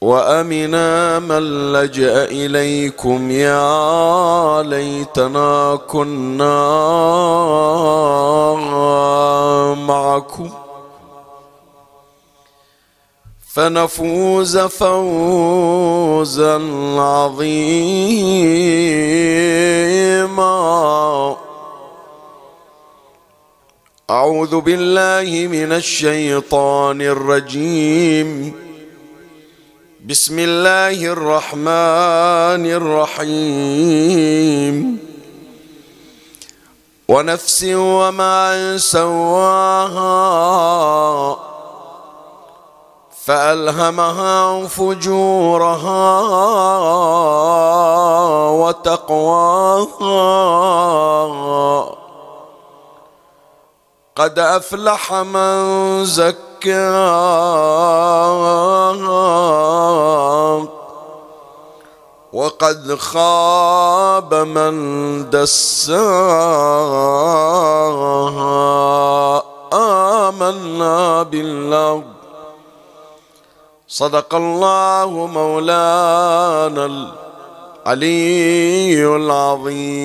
وأمنا من لجأ إليكم يا ليتنا كنا معكم. فنفوز فوزا عظيما. أعوذ بالله من الشيطان الرجيم. بسم الله الرحمن الرحيم ونفس وما سواها فألهمها فجورها وتقواها قد أفلح من زكاها وقد خاب من دساها آمنا بالله. صدق الله مولانا العلي العظيم.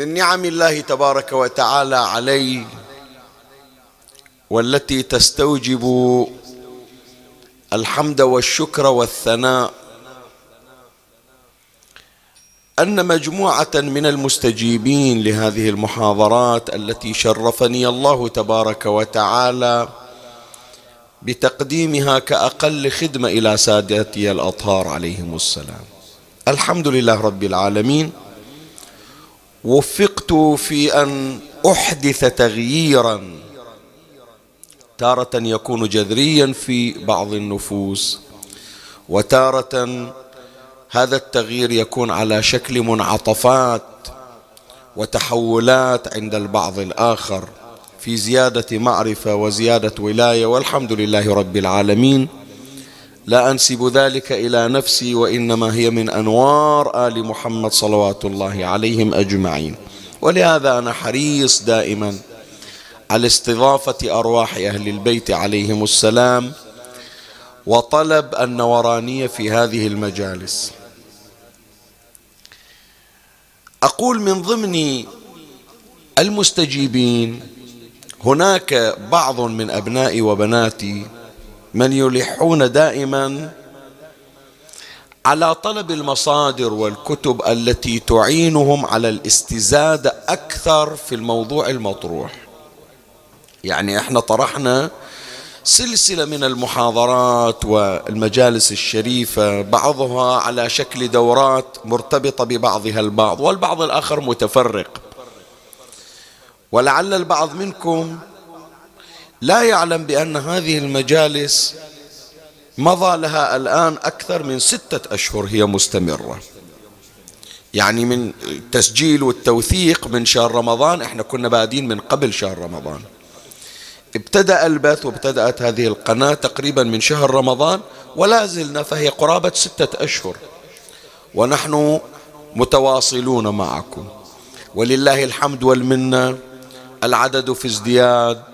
من نعم الله تبارك وتعالى علي والتي تستوجب الحمد والشكر والثناء أن مجموعة من المستجيبين لهذه المحاضرات التي شرفني الله تبارك وتعالى بتقديمها كأقل خدمة إلى سادتي الأطهار عليهم السلام. الحمد لله رب العالمين. وفقت في أن أحدث تغييرا. تارة يكون جذريا في بعض النفوس وتارة هذا التغيير يكون على شكل منعطفات وتحولات عند البعض الآخر في زيادة معرفة وزيادة ولاية. والحمد لله رب العالمين. لا أنسب ذلك إلى نفسي وإنما هي من أنوار آل محمد صلوات الله عليهم أجمعين. ولهذا أنا حريص دائما على استضافة أرواح أهل البيت عليهم السلام وطلب النورانية في هذه المجالس. أقول من ضمن المستجيبين هناك بعض من أبنائي وبناتي من يلحون دائما على طلب المصادر والكتب التي تعينهم على الاستزادة أكثر في الموضوع المطروح. يعني إحنا طرحنا سلسلة من المحاضرات والمجالس الشريفة بعضها على شكل دورات مرتبطة ببعضها البعض والبعض الآخر متفرق. ولعل البعض منكم لا يعلم بأن هذه المجالس مضى لها الآن أكثر من ستة أشهر هي مستمرة. يعني من التسجيل والتوثيق من شهر رمضان إحنا كنا بادين من قبل شهر رمضان. ابتدأ البث وابتدأت هذه القناة تقريبا من شهر رمضان ولا زلنا فهي قرابة ستة أشهر. ونحن متواصلون معكم. ولله الحمد والمنة العدد في ازدياد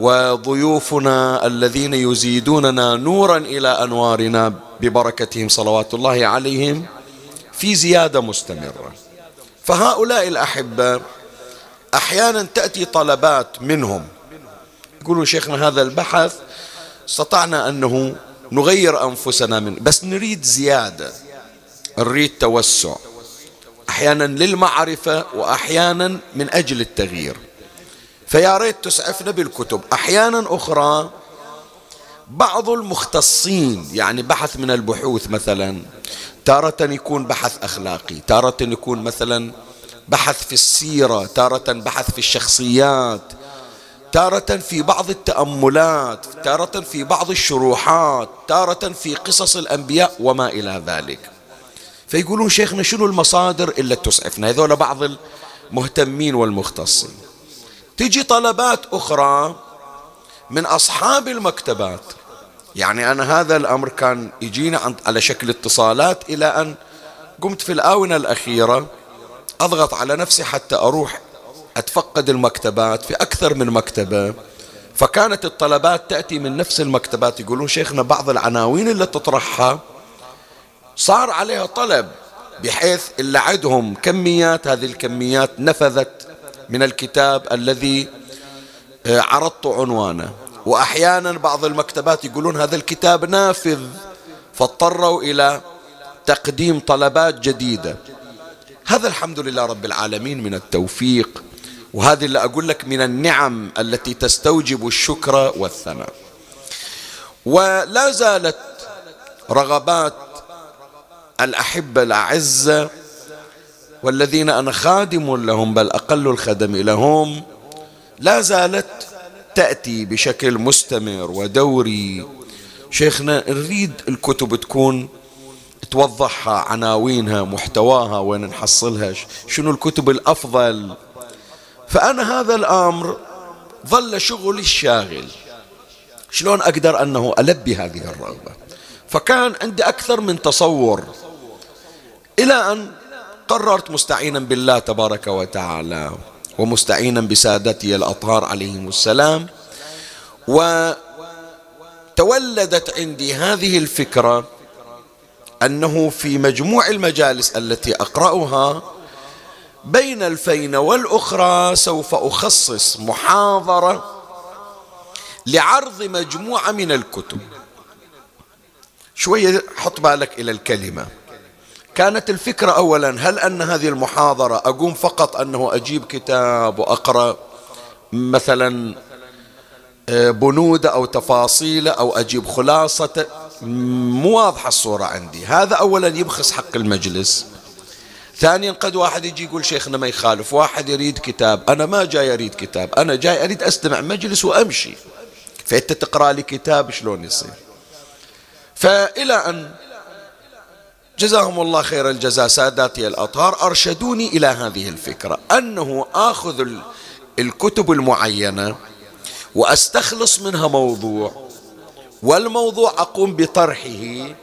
وضيوفنا الذين يزيدوننا نورا إلى أنوارنا ببركتهم صلوات الله عليهم في زيادة مستمرة. فهؤلاء الأحبة أحيانا تأتي طلبات منهم. يقولون شيخنا هذا البحث استطعنا انه نغير أنفسنا منه بس نريد زيادة. نريد توسع. أحيانا للمعرفة واحيانا من أجل التغيير. فيا ريت تسعفنا بالكتب. أحيانا أخرى بعض المختصين يعني بحث من البحوث مثلا تارة يكون بحث أخلاقي تارة يكون مثلا بحث في السيرة تارة بحث في الشخصيات تارة في بعض التأملات تارة في بعض الشروحات تارة في قصص الأنبياء وما إلى ذلك. فيقولون شيخنا شنو المصادر إلا تسعفنا؟ هذول بعض المهتمين والمختصين. تجي طلبات أخرى من أصحاب المكتبات. يعني أنا هذا الأمر كان يجينا على شكل اتصالات إلى أن قمت في الآونة الأخيرة أضغط على نفسي حتى أروح أتفقد المكتبات في أكثر من مكتبة. فكانت الطلبات تأتي من نفس المكتبات يقولون شيخنا بعض العناوين اللي تطرحها صار عليها طلب بحيث اللي عندهم كميات هذه الكميات نفذت من الكتاب الذي آه، عرضت عنوانه. وأحيانا بعض المكتبات يقولون هذا الكتاب نافذ فاضطروا إلى تقديم طلبات جديدة. هذا الحمد لله رب العالمين من التوفيق. وهذه اللي أقول لك من النعم التي تستوجب الشكر والثناء. ولا زالت رغبات الأحبة الأعزة والذين أنا خادم لهم بل أقل الخدم لهم. لا زالت تأتي بشكل مستمر ودوري. شيخنا نريد الكتب تكون توضحها عناوينها محتواها وين نحصلها شنو الكتب الأفضل. فأنا هذا الأمر ظل شغلي الشاغل. شلون أقدر أنه ألبي هذه الرغبة؟ فكان عندي أكثر من تصور. إلى أن قررت مستعينا بالله تبارك وتعالى ومستعينا بسادتي الأطهار عليهم السلام. وتولدت عندي هذه الفكرة أنه في مجموع المجالس التي أقرأها بين الفين والأخرى سوف أخصص محاضرة لعرض مجموعة من الكتب. شوية حط بالك إلى الكلمة. كانت الفكرة أولا هل أن هذه المحاضرة أقوم فقط أنه أجيب كتاب وأقرأ مثلا آه، بنود أو تفاصيل أو أجيب خلاصة؟ مو واضحة الصورة عندي. هذا أولا يبخس حق المجلس. ثانيا قد واحد يجي يقول شيخنا ما يخالف. واحد يريد كتاب أنا ما جاي أريد كتاب. أنا جاي أريد أستمع مجلس وأمشي. فأنت تقرأ لي كتاب شلون يصير؟ فإلى أن جزاهم الله خير الجزاء. ساداتي الأطهار أرشدوني إلى هذه الفكرة. أنه آخذ الكتب المعينة وأستخلص منها موضوع والموضوع أقوم بطرحه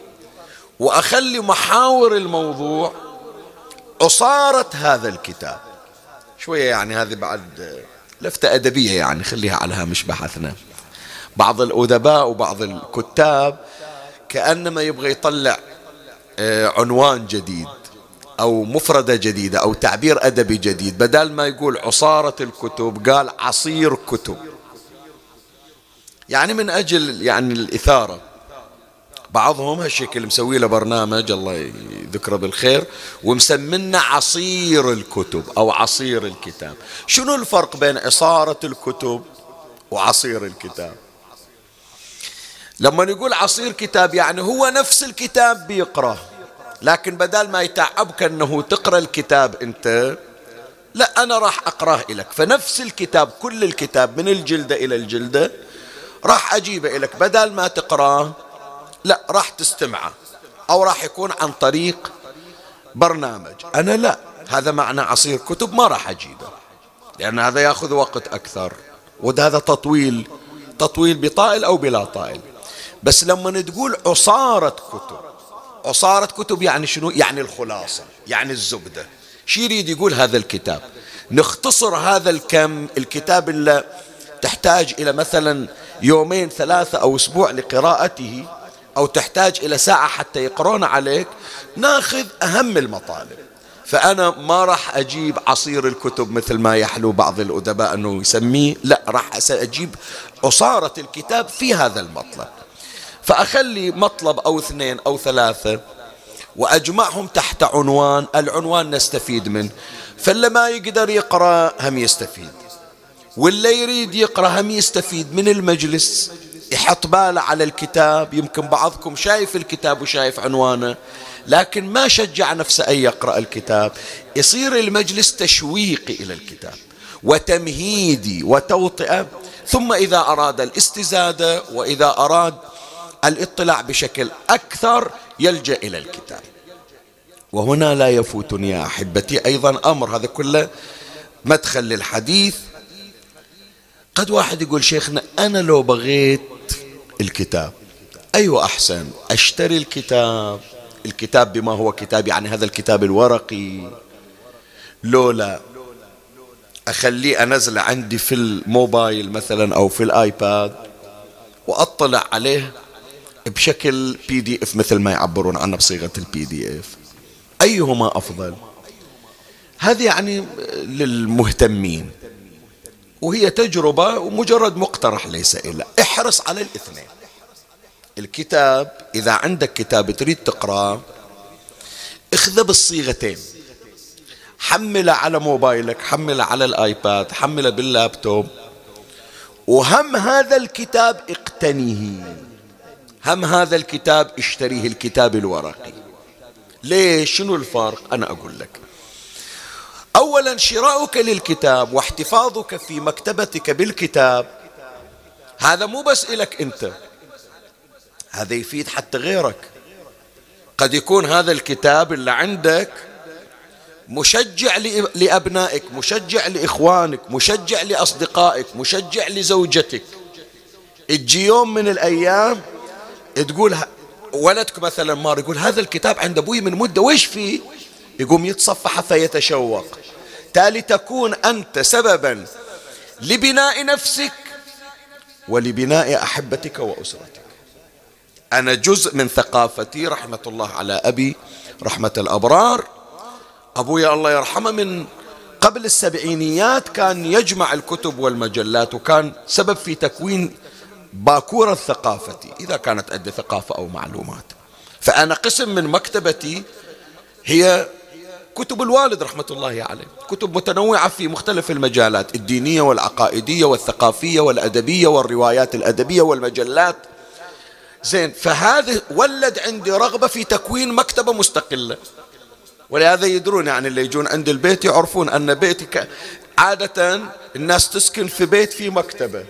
وأخلي محاور الموضوع عصارة هذا الكتاب. شوية يعني هذه بعد لفتة أدبية يعني خليها على هامش بحثنا. بعض الأدباء وبعض الكتاب كأنما يبغى يطلع عنوان جديد أو مفردة جديدة أو تعبير أدبي جديد. بدل ما يقول عصارة الكتب قال عصير كتب. يعني من أجل يعني الإثارة. بعضهم هالشكل مسوي له برنامج الله يذكره بالخير ومسمنا عصير الكتب أو عصير الكتاب. شنو الفرق بين عصارة الكتب وعصير الكتاب؟ لما نقول عصير كتاب يعني هو نفس الكتاب بيقرأ. لكن بدل ما يتعبك أنه تقرأ الكتاب أنت لا أنا راح أقرأه لك فنفس الكتاب كل الكتاب من الجلدة إلى الجلدة راح أجيبه لك بدل ما تقرأه لا راح تستمعه. أو راح يكون عن طريق برنامج. أنا لا هذا معنى عصير كتب ما راح أجيبه. لأن هذا يأخذ وقت أكثر. وهذا تطويل تطويل بطائل أو بلا طائل. بس لما تقول عصارة كتب عصارة كتب يعني شنو؟ يعني الخلاصة يعني الزبدة. شو يريد يقول هذا الكتاب؟ نختصر هذا الكم الكتاب اللي تحتاج إلى مثلا يومين ثلاثة أو أسبوع لقراءته أو تحتاج إلى ساعة حتى يقرون عليك ناخذ أهم المطالب. فأنا ما راح أجيب عصير الكتب مثل ما يحلو بعض الأدباء أنه يسميه لا راح أجيب عصارة الكتاب في هذا المطلب. فأخلي مطلب أو اثنين أو ثلاثة وأجمعهم تحت عنوان العنوان نستفيد منه. فاللي ما يقدر يقرأ هم يستفيد. واللي يريد يقرأ هم يستفيد من المجلس. يحط باله على الكتاب. يمكن بعضكم شايف الكتاب وشايف عنوانه لكن ما شجع نفسه أن يقرأ الكتاب. يصير المجلس تشويقي إلى الكتاب وتمهيدي وتوطئة. ثم إذا أراد الاستزادة وإذا أراد الاطلاع بشكل أكثر يلجأ إلى الكتاب. وهنا لا يفوتني يا أحبتي أيضا أمر هذا كله مدخل للحديث. قد واحد يقول شيخنا أنا لو بغيت الكتاب أيوة أحسن أشتري الكتاب. الكتاب بما هو كتاب يعني هذا الكتاب الورقي. لولا أخليه أنزله عندي في الموبايل مثلا أو في الآيباد وأطلع عليه بشكل PDF مثل ما يعبرون عنه بصيغة ال PDF أيهما أفضل؟ هذه يعني للمهتمين. وهي تجربة ومجرد مقترح ليس إلا. احرص على الاثنين. الكتاب إذا عندك كتاب تريد تقرأ اخذه بالصيغتين. حمله على موبايلك حمله على الآيباد حمله باللابتوب. وهم هذا الكتاب اقتنيه. هم هذا الكتاب اشتريه الكتاب الورقي. ليش شنو الفرق؟ أنا أقول لك. أولا شراؤك للكتاب واحتفاظك في مكتبتك بالكتاب هذا مو بس إلك أنت هذا يفيد حتى غيرك. قد يكون هذا الكتاب اللي عندك مشجع لأبنائك مشجع لإخوانك مشجع لأصدقائك مشجع لزوجتك. تجي يوم من الأيام تقول ولدك مثلا مار يقول هذا الكتاب عند أبوي من مدة ويش فيه؟ يقوم يتصفح فيتشوق. تالي تكون أنت سببا لبناء نفسك ولبناء أحبتك وأسرتك. أنا جزء من ثقافتي رحمة الله على أبي رحمة الأبرار. أبويا الله يرحمه من قبل السبعينيات كان يجمع الكتب والمجلات وكان سبب في تكوين باكورة الثقافة إذا كانت عندي ثقافة أو معلومات. فأنا قسم من مكتبتي هي كتب الوالد رحمة الله عليه. كتب متنوعة في مختلف المجالات الدينية والعقائدية والثقافية والأدبية والروايات الأدبية والمجلات. زين فهذا ولد عندي رغبة في تكوين مكتبة مستقلة. ولهذا يدرون يعني اللي يجون عند البيت يعرفون أن بيتي عادة الناس تسكن في بيت في مكتبة.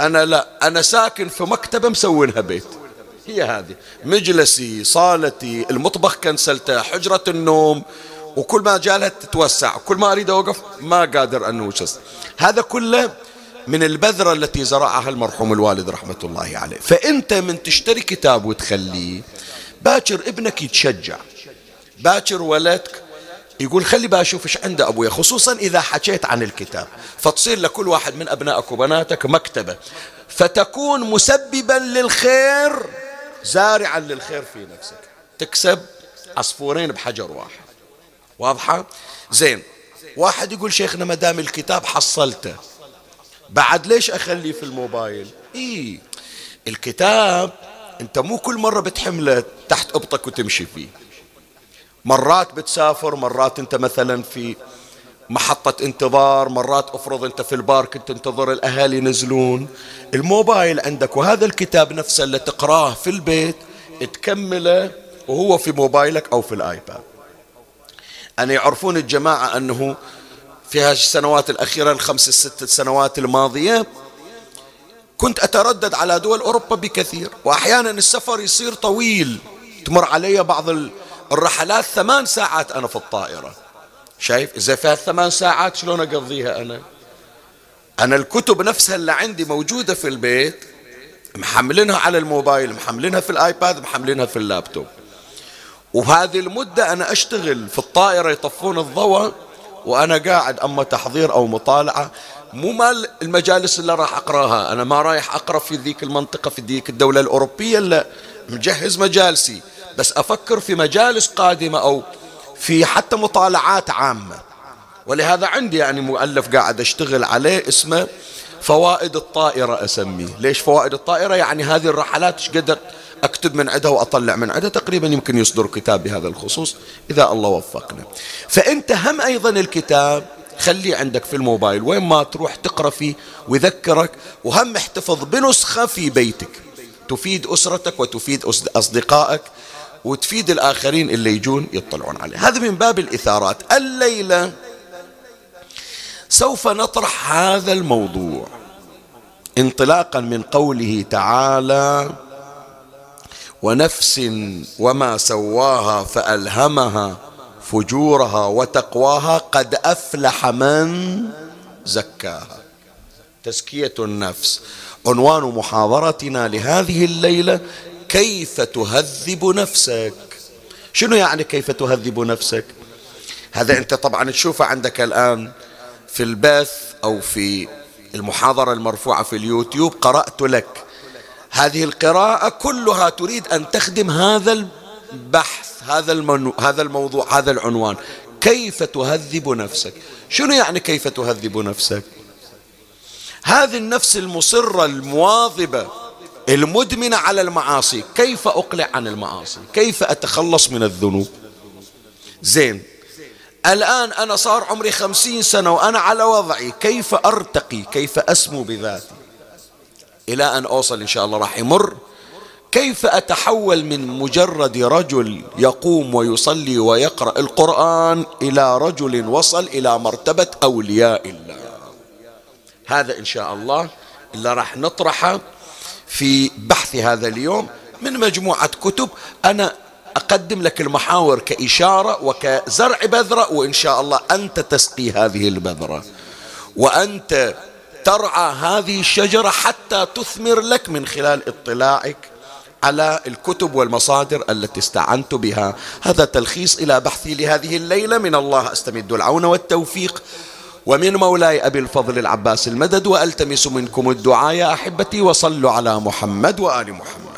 أنا لا أنا ساكن في مكتبة مسوينها بيت. هي هذه. مجلسي صالتي المطبخ كنسلته حجرة النوم وكل ما جالها تتوسع. كل ما أريد أوقف ما قادر أن أوجس هذا كله من البذرة التي زرعها المرحوم الوالد رحمة الله عليه. فأنت من تشتري كتاب وتخليه باكر ابنك يتشجع. باكر ولدك يقول خلي بقى أشوف إيش عنده أبويا خصوصا إذا حكيت عن الكتاب. فتصير لكل واحد من أبنائك وبناتك مكتبة. فتكون مسببا للخير زارعا للخير في نفسك. تكسب عصفورين بحجر واحد. واضحة؟ زين. واحد يقول شيخنا ما دام الكتاب حصلته بعد ليش أخليه في الموبايل؟ اي الكتاب أنت مو كل مرة بتحمله تحت أبطك وتمشي فيه. مرات بتسافر مرات انت مثلا في محطة انتظار مرات افرض انت في البارك تنتظر الاهالي ينزلون. الموبايل عندك وهذا الكتاب نفسه اللي تقراه في البيت تكمله وهو في موبايلك أو في الايباد. أن يعرفون الجماعة أنه في هذه السنوات الأخيرة الخمس الست سنوات الماضية كنت أتردد على دول أوروبا بكثير. وأحيانا السفر يصير طويل. تمر علي بعض الرحلات ثمان ساعات أنا في الطائرة. شايف؟ إذا فيها ثمان ساعات شلون أقضيها أنا؟ أنا الكتب نفسها اللي عندي موجودة في البيت محملينها على الموبايل محملينها في الآيباد محملينها في اللابتوب. وبهذه المدة أنا أشتغل في الطائرة يطفون الضوء وأنا قاعد أما تحضير أو مطالعة. مو مال المجالس اللي راح أقراها أنا ما رايح أقرأ في ذيك المنطقة في ذيك الدولة الأوروبية لا. مجهز مجالسي. بس أفكر في مجالس قادمة أو في حتى مطالعات عامة. ولهذا عندي يعني مؤلف قاعد أشتغل عليه اسمه فوائد الطائرة أسميه. ليش فوائد الطائرة؟ يعني هذه الرحلات إيش قدر أكتب من عدها وأطلع من عدها؟ تقريبا يمكن يصدر كتاب بهذا الخصوص إذا الله وفقنا. فأنت هم أيضا الكتاب خليه عندك في الموبايل. وين ما تروح تقرأ فيه ويذكرك وهم احتفظ بنسخة في بيتك. تفيد أسرتك وتفيد أصدقائك. وتفيد الآخرين اللي يجون يطلعون عليه هذا من باب الإثارات. الليلة سوف نطرح هذا الموضوع انطلاقا من قوله تعالى ونفس وما سواها فألهمها فجورها وتقواها قد أفلح من زكاها. تزكية النفس. عنوان محاضرتنا لهذه الليلة كيف تهذب نفسك؟ شنو يعني كيف تهذب نفسك؟ هذا أنت طبعا تشوفه عندك الآن في البث أو في المحاضرة المرفوعة في اليوتيوب قرأت لك. هذه القراءة كلها تريد أن تخدم هذا البحث هذا المنو هذا الموضوع هذا العنوان. كيف تهذب نفسك؟ شنو يعني كيف تهذب نفسك؟ هذه النفس المصرة المواظبة. المدمنة على المعاصي كيف أقلع عن المعاصي؟ كيف أتخلص من الذنوب؟ زين الآن أنا صار عمري خمسين سنة وأنا على وضعي كيف أرتقي؟ كيف أسمو بذاتي؟ إلى أن أوصل إن شاء الله راح يمر. كيف أتحول من مجرد رجل يقوم ويصلي ويقرأ القرآن إلى رجل وصل إلى مرتبة أولياء الله؟ هذا إن شاء الله اللي راح نطرحه. في بحث هذا اليوم من مجموعة كتب. أنا أقدم لك المحاور كإشارة وكزرع بذرة وإن شاء الله أنت تسقي هذه البذرة. وأنت ترعى هذه الشجرة حتى تثمر لك من خلال اطلاعك على الكتب والمصادر التي استعنت بها. هذا تلخيص إلى بحثي لهذه الليلة. من الله أستمد العون والتوفيق. ومن مولاي أبي الفضل العباس المدد وألتمس منكم الدعاء يا أحبتي وصلوا على محمد وآل محمد.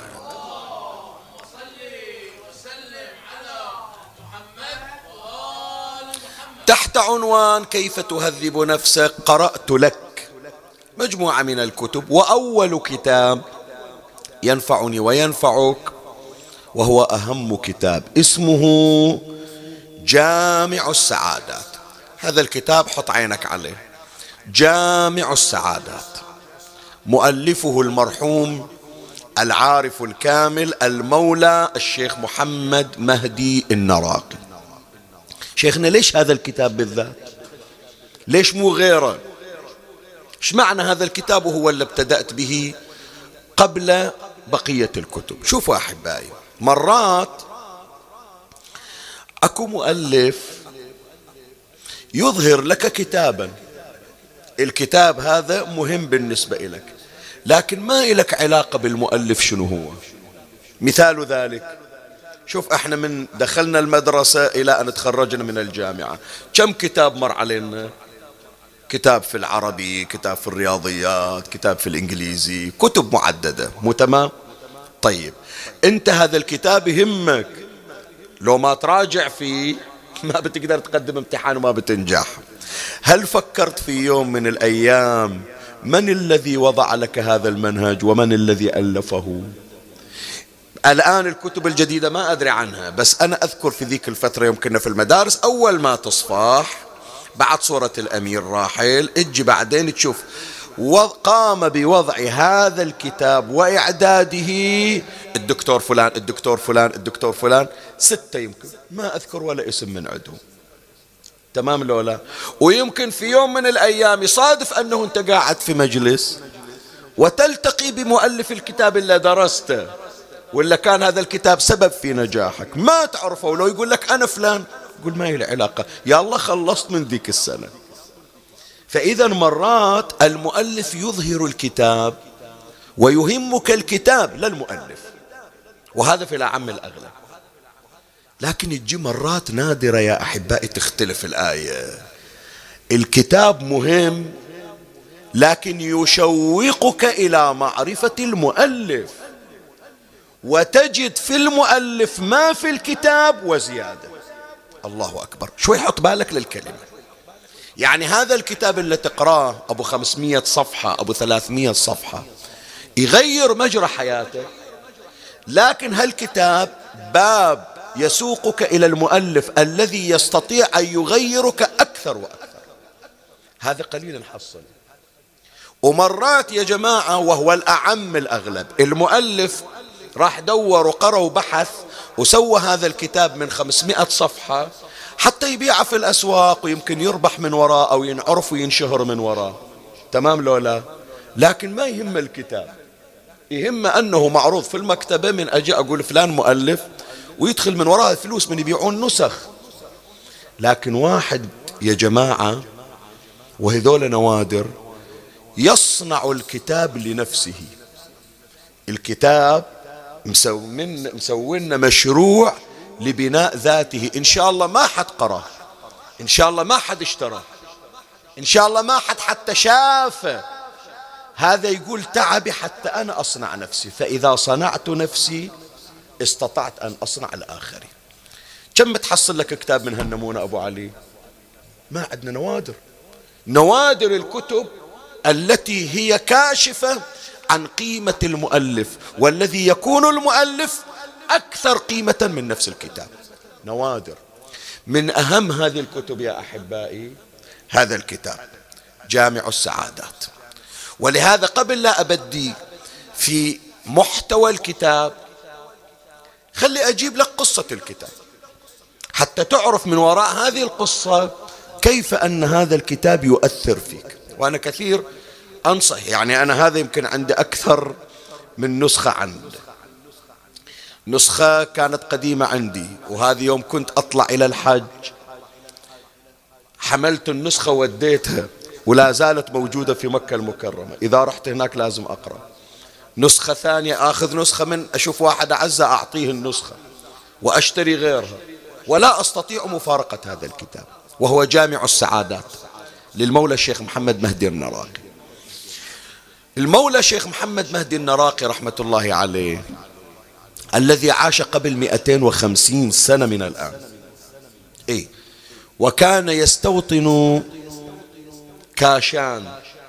تحت عنوان كيف تهذب نفسك قرأت لك مجموعة من الكتب وأول كتاب ينفعني وينفعك وهو أهم كتاب اسمه جامع السعادات هذا الكتاب حط عينك عليه. جامع السعادات. مؤلفه المرحوم العارف الكامل المولى الشيخ محمد مهدي النراقي. شيخنا ليش هذا الكتاب بالذات؟ ليش مو غيره؟ إيش معنى هذا الكتاب وهو اللي ابتدأت به قبل بقية الكتب؟ شوفوا أحبائي مرات أكو مؤلف يظهر لك كتابا. الكتاب هذا مهم بالنسبة لك لكن ما لك علاقة بالمؤلف شنو هو. مثال ذلك شوف إحنا من دخلنا المدرسة إلى أن تخرجنا من الجامعة. كم كتاب مر علينا؟ كتاب في العربي كتاب في الرياضيات كتاب في الإنجليزي كتب معددة. مو تمام؟ طيب أنت هذا الكتاب يهمك. لو ما تراجع فيه ما بتقدر تقدم امتحان وما بتنجح. هل فكرت في يوم من الأيام من الذي وضع لك هذا المنهج ومن الذي ألفه؟ الآن الكتب الجديدة ما أدري عنها بس أنا أذكر في ذيك الفترة يوم كنا في المدارس أول ما تصفاح بعد صورة الأمير راحل أجي بعدين تشوف وقام بوضع هذا الكتاب وإعداده. الدكتور فلان الدكتور فلان الدكتور فلان. ستة يمكن. ما أذكر ولا اسم من عندهم تمام لولا ويمكن في يوم من الأيام يصادف أنه أنت قاعد في مجلس وتلتقي بمؤلف الكتاب اللي درسته ولا كان هذا الكتاب سبب في نجاحك؟ ما تعرفه. ولو يقول لك أنا فلان قل ما هي علاقة يا الله خلصت من ذيك السنة. فإذا مرات المؤلف يظهر الكتاب ويهمك الكتاب لا المؤلف. وهذا في الأعم الأغلب. لكن تجي مرات نادرة يا أحبائي تختلف الآية. الكتاب مهم لكن يشوقك إلى معرفة المؤلف. وتجد في المؤلف ما في الكتاب وزيادة. الله أكبر. شوي حط بالك للكلمة. يعني هذا الكتاب اللي تقراه أبو 500 صفحة أبو 300 صفحة يغير مجرى حياتك. لكن هالكتاب باب يسوقك إلى المؤلف الذي يستطيع أن يغيرك أكثر وأكثر. هذا قليل نحصل ومرات يا جماعة وهو الأعم الأغلب المؤلف راح دور وقرأ وبحث وسوى هذا الكتاب من 500 صفحة حتى يبيعه في الأسواق ويمكن يربح من وراه أو ينعرف وينشهر من وراه تمام لولا لكن ما يهم الكتاب. يهم أنه معروض في المكتبة من أجي أقول فلان مؤلف ويدخل من وراء الفلوس من يبيعون نسخ. لكن واحد يا جماعة وهذول نوادر يصنع الكتاب لنفسه. الكتاب مسوين مسوينا مشروع لبناء ذاته. إن شاء الله ما حد قرأ. إن شاء الله ما حد اشترى. إن شاء الله ما حد حتى شافه هذا يقول تعبي حتى أنا أصنع نفسي. فإذا صنعت نفسي استطعت أن أصنع الآخرين. كم بتحصل لك كتاب من هالنمونة أبو علي؟ ما عندنا نوادر. نوادر الكتب التي هي كاشفة عن قيمة المؤلف. والذي يكون المؤلف أكثر قيمة من نفس الكتاب. نوادر. من أهم هذه الكتب يا أحبائي هذا الكتاب جامع السعادات. ولهذا قبل لا أبدي في محتوى الكتاب خلي أجيب لك قصة الكتاب. حتى تعرف من وراء هذه القصة كيف أن هذا الكتاب يؤثر فيك. وأنا كثير أنصح يعني أنا هذا يمكن عندي أكثر من نسخة عنه نسخة كانت قديمة عندي وهذه يوم كنت أطلع إلى الحج حملت النسخة وديتها ولا زالت موجودة في مكة المكرمة. إذا رحت هناك لازم أقرأ. نسخة ثانية آخذ نسخة من أشوف واحد أعزة أعطيه النسخة وأشتري غيرها. ولا أستطيع مفارقة هذا الكتاب وهو جامع السعادات. للمولى الشيخ محمد مهدي النراقي. المولى الشيخ محمد مهدي النراقي رحمة الله عليه الذي عاش قبل 250 سنة من الآن. إيه. وكان يستوطن كاشان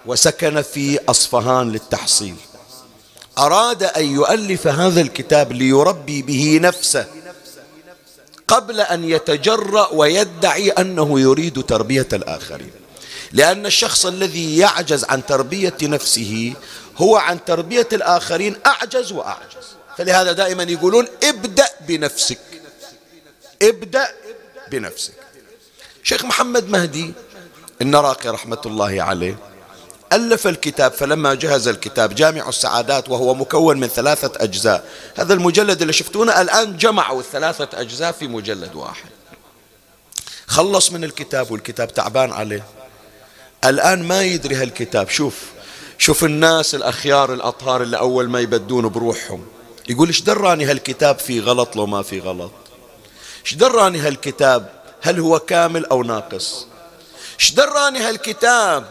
وسكن في أصفهان للتحصيل. أراد أن يؤلف هذا الكتاب ليربي به نفسه قبل أن يتجرأ ويدعي أنه يريد تربية الآخرين. لأن الشخص الذي يعجز عن تربية نفسه هو عن تربية الآخرين أعجز وأعجز. فلهذا دائما يقولون ابدأ بنفسك. ابدأ بنفسك. شيخ محمد مهدي النراقي رحمة الله عليه ألف الكتاب فلما جهز الكتاب جامع السعادات وهو مكون من ثلاثة أجزاء. هذا المجلد اللي شفتونه الآن جمعوا الثلاثة أجزاء في مجلد واحد. خلص من الكتاب والكتاب تعبان عليه. الآن ما يدري هالكتاب. شوف شوف الناس الأخيار الأطهار اللي أول ما يبدون بروحهم. يقول إيش دراني هالكتاب في غلط لو ما في غلط؟ إيش دراني هالكتاب؟ هل هو كامل أو ناقص؟ إيش دراني هالكتاب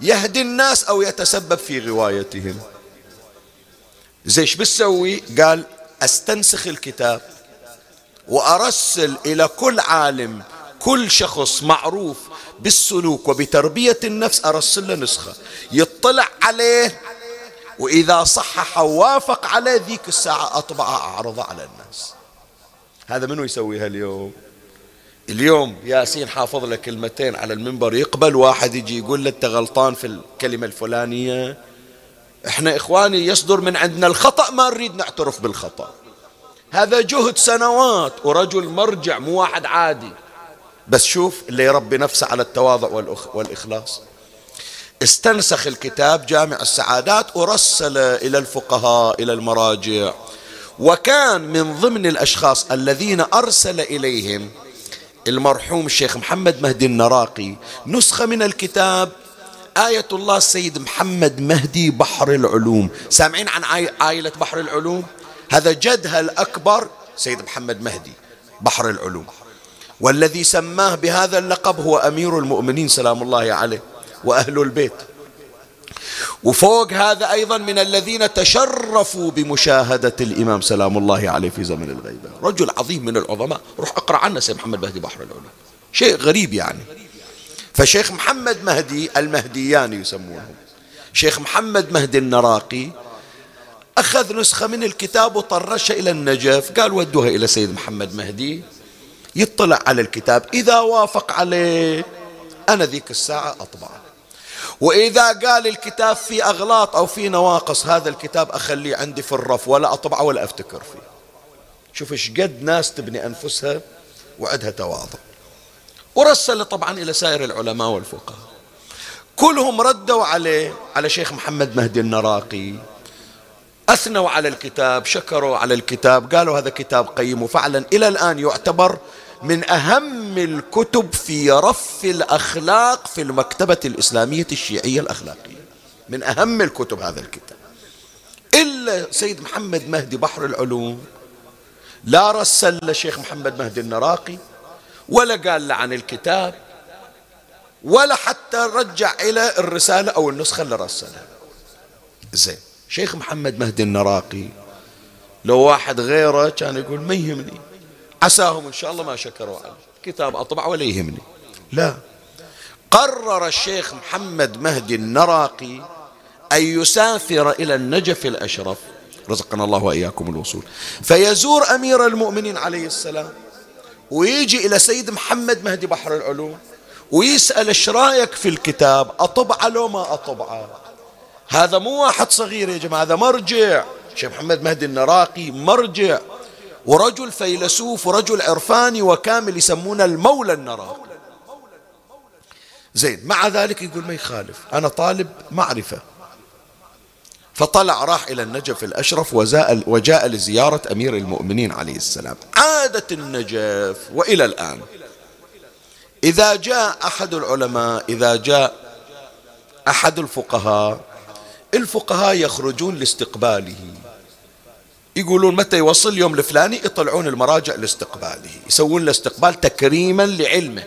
يهدي الناس أو يتسبب في غوايتهم؟ زي إيش بتسوي؟ قال أستنسخ الكتاب وأرسل إلى كل عالم كل شخص معروف بالسلوك وبتربية النفس أرسل له نسخة يطلع عليه وإذا صحح ووافق عليه ذيك الساعة اطبعها اعرضها على الناس. هذا منو يسويها اليوم؟ اليوم ياسين حافظ له كلمتين على المنبر يقبل واحد يجي يقول له أنت غلطان في الكلمة الفلانية. إحنا إخواني يصدر من عندنا الخطأ ما نريد نعترف بالخطأ. هذا جهد سنوات ورجل مرجع مو واحد عادي. بس شوف اللي يربي نفسه على التواضع والإخلاص. استنسخ الكتاب جامع السعادات ورسل إلى الفقهاء إلى المراجع. وكان من ضمن الأشخاص الذين أرسل إليهم المرحوم الشيخ محمد مهدي النراقي نسخة من الكتاب آية الله السيد محمد مهدي بحر العلوم. سامعين عن عائلة بحر العلوم؟ هذا جدها الأكبر سيد محمد مهدي بحر العلوم. والذي سماه بهذا اللقب هو أمير المؤمنين سلام الله عليه. وأهل البيت. وفوق هذا أيضا من الذين تشرفوا بمشاهدة الإمام سلام الله عليه في زمن الغيبة. رجل عظيم من العظماء. روح أقرأ عنه سيد محمد مهدي بحر العلوم شيء غريب يعني. فشيخ محمد مهدي المهديان يسمونهم شيخ محمد مهدي النراقي أخذ نسخة من الكتاب وطرشها إلى النجف. قال ودوها إلى سيد محمد مهدي. يطلع على الكتاب. إذا وافق عليه أنا ذيك الساعة أطبعه وإذا قال الكتاب في أغلاط أو في نواقص هذا الكتاب أخليه عندي في الرف ولا أطبعه ولا أفتكر فيه. شوف إيش قد ناس تبني أنفسها وعندها تواضع. ورسل طبعا إلى سائر العلماء والفقهاء. كلهم ردوا عليه على شيخ محمد مهدي النراقي. أثنوا على الكتاب شكروا على الكتاب قالوا هذا كتاب قيم وفعلا إلى الآن يعتبر من أهم الكتب في رف الأخلاق في المكتبة الإسلامية الشيعية الأخلاقية. من أهم الكتب هذا الكتاب. إلا سيد محمد مهدي بحر العلوم. لا رسل لشيخ محمد مهدي النراقي. ولا قال له عن الكتاب. ولا حتى رجع إلى الرسالة أو النسخة اللي رسلها. زين. شيخ محمد مهدي النراقي لو واحد غيره كان يقول ما يهمني. عساهم إن شاء الله ما شكروا عليه كتاب أطبع ولا يهمني. لا. قرر الشيخ محمد مهدي النراقي أن يسافر إلى النجف الأشرف. رزقنا الله وإياكم الوصول. فيزور أمير المؤمنين عليه السلام ويجي إلى سيد محمد مهدي بحر العلوم ويسأل إيش رأيك في الكتاب؟ أطبعه لو ما أطبعه هذا مو واحد صغير يا جماعة هذا مرجع. شيخ محمد مهدي النراقي مرجع. ورجل فيلسوف ورجل عرفاني وكامل يسمونه المولى النراقي زين مع ذلك يقول ما يخالف. أنا طالب معرفة. فطلع راح إلى النجف الأشرف وجاء لزيارة أمير المؤمنين عليه السلام. عادة النجف وإلى الآن. إذا جاء أحد العلماء إذا جاء أحد الفقهاء الفقهاء يخرجون لاستقباله. يقولون متى يوصل اليوم الفلاني يطلعون المراجع لاستقباله يسوون له استقبال تكريما لعلمه.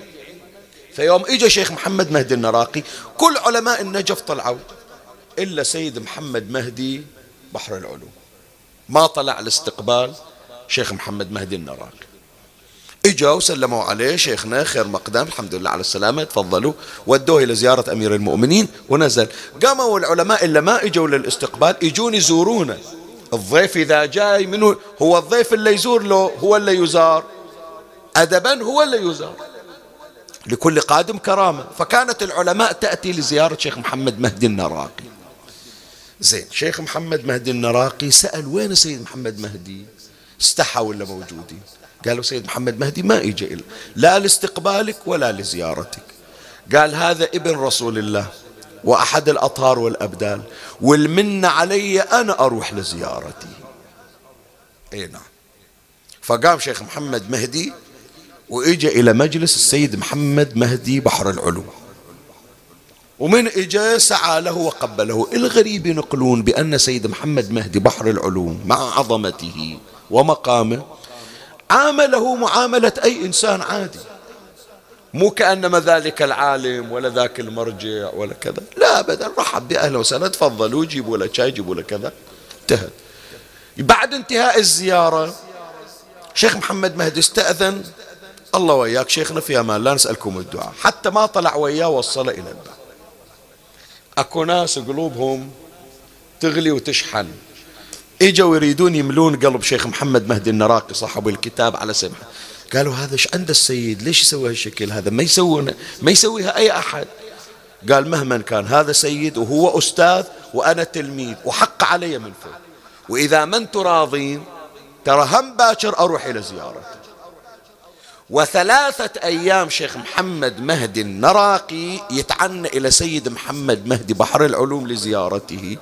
فيوم اجى شيخ محمد مهدي النراقي كل علماء النجف طلعوا إلا سيد محمد مهدي بحر العلوم ما طلع الاستقبال شيخ محمد مهدي النراقي. اجوا وسلموا عليه شيخنا خير مقدام الحمد لله على السلامة تفضلوا ودوه إلى زيارة أمير المؤمنين ونزل. قاموا العلماء اللي ما إجوا للاستقبال يجون يزورونه. الضيف إذا جاي منه هو الضيف اللي يزور له هو اللي يزار. أدبا هو اللي يزار. لكل قادم كرامة. فكانت العلماء تأتي لزيارة شيخ محمد مهدي النراقي. زين شيخ محمد مهدي النراقي سأل وين سيد محمد مهدي؟ استحى ولا موجودين قالوا سيد محمد مهدي ما إجا لا لاستقبالك ولا لزيارتك. قال هذا ابن رسول الله. وأحد الأطهار والأبدال والمنة علي أنا أروح لزيارته إي نعم. فقام شيخ محمد مهدي وإجا إلى مجلس السيد محمد مهدي بحر العلوم ومن إجا سعى له وقبله الغريب ينقلون بأن سيد محمد مهدي بحر العلوم مع عظمته ومقامه عامله معاملة أي إنسان عادي؟ مو كأنما ذلك العالم ولا ذاك المرجع ولا كذا. لا أبدا رحب بأهله وسهلا تفضلوا جيبوا له شاي جيبوا له كذا. انتهت بعد انتهاء الزيارة شيخ محمد مهدي استأذن. الله وياك شيخنا في أمان لا نسألكم الدعاء. حتى ما طلع وياه وصل إلى الباب. أكو ناس قلوبهم تغلي وتشحن. إجوا يريدون يملون قلب شيخ محمد مهدي النراقي صاحب الكتاب على سمحه قالوا هذا إيش عند السيد ليش يسوي هالشكل هذا؟ ما يسوونه ما يسويها أي أحد. قال مهما كان هذا سيد وهو أستاذ وأنا تلميذ وحق علي من فوق. وإذا ما أنتم راضين ترى هم باكر أروح إلى زيارته. وثلاثة أيام شيخ محمد مهدي النراقي يتعنى إلى سيد محمد مهدي بحر العلوم لزيارته.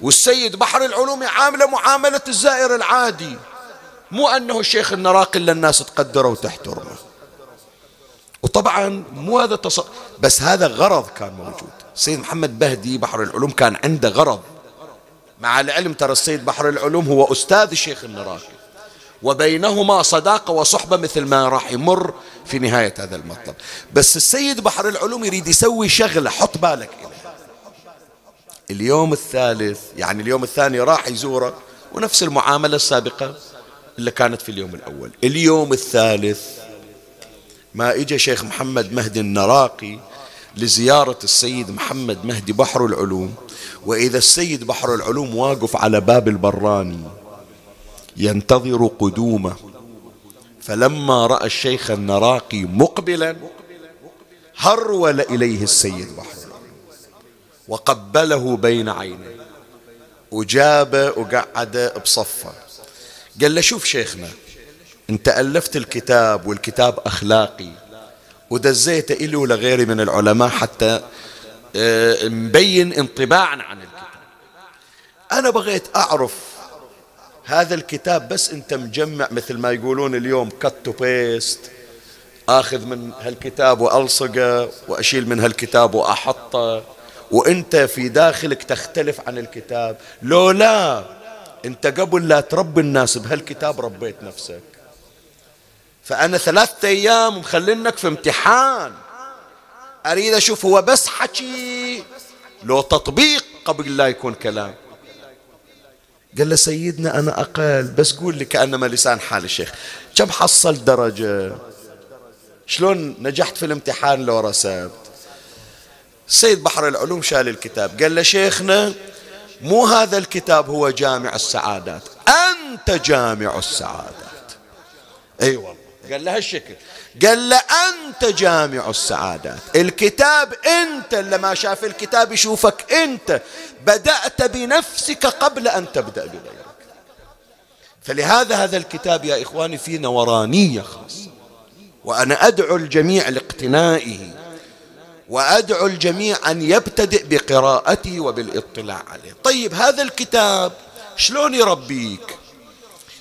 والسيد بحر العلوم يعامله معاملة الزائر العادي. مو أنه الشيخ النراقي إلا الناس تقدره وتحترمه وطبعا مو هذا تص... بس هذا غرض كان موجود. سيد محمد مهدي بحر العلوم كان عنده غرض. مع العلم ترى السيد بحر العلوم هو أستاذ الشيخ النراقي وبينهما صداقة وصحبة مثل ما راح يمر في نهاية هذا المطلب. بس السيد بحر العلوم يريد يسوي شغلة حط بالك إليه اليوم الثالث يعني اليوم الثاني راح يزوره ونفس المعاملة السابقة. اللي كانت في اليوم الأول. اليوم الثالث ما إجا شيخ محمد مهدي النراقي لزيارة السيد محمد مهدي بحر العلوم. وإذا السيد بحر العلوم واقف على باب البراني ينتظر قدومه فلما رأى الشيخ النراقي مقبلا هرول إليه السيد بحر وقبله بين عينيه. وجابه وقعده بصفه قال له شوف شيخنا انت ألفت الكتاب والكتاب أخلاقي ودزيته إلي ولغيري من العلماء حتى آه، مبين انطباعنا عن الكتاب. أنا بغيت أعرف هذا الكتاب بس أنت مجمع مثل ما يقولون اليوم كت بيست آخذ من هالكتاب وألصقه وأشيل من هالكتاب وأحطه وأنت في داخلك تختلف عن الكتاب. لو لا أنت قبل لا تربي الناس بهالكتاب ربيت نفسك. فأنا ثلاثة أيام مخلينك في امتحان. أريد أشوف هو بس حكي لو تطبيق قبل لا يكون كلام. قال له سيدنا أنا أقل بس قول لي كأنما لسان حال الشيخ كم حصل درجة؟ شلون نجحت في الامتحان لو رسبت؟ سيد بحر العلوم شال الكتاب. قال له شيخنا مو هذا الكتاب هو جامع السعادات. أنت جامع السعادات. أي أيوة والله. قال له هالشكل قال له أنت جامع السعادات. الكتاب أنت اللي ما شاف الكتاب يشوفك أنت. بدأت بنفسك قبل أن تبدأ بغيرك. فلهذا هذا الكتاب يا إخواني فيه نورانية خاصة. وأنا أدعو الجميع لاقتنائه. وأدعو الجميع أن يبتدئ بقراءته وبالاطلاع عليه. طيب هذا الكتاب شلون يربيك؟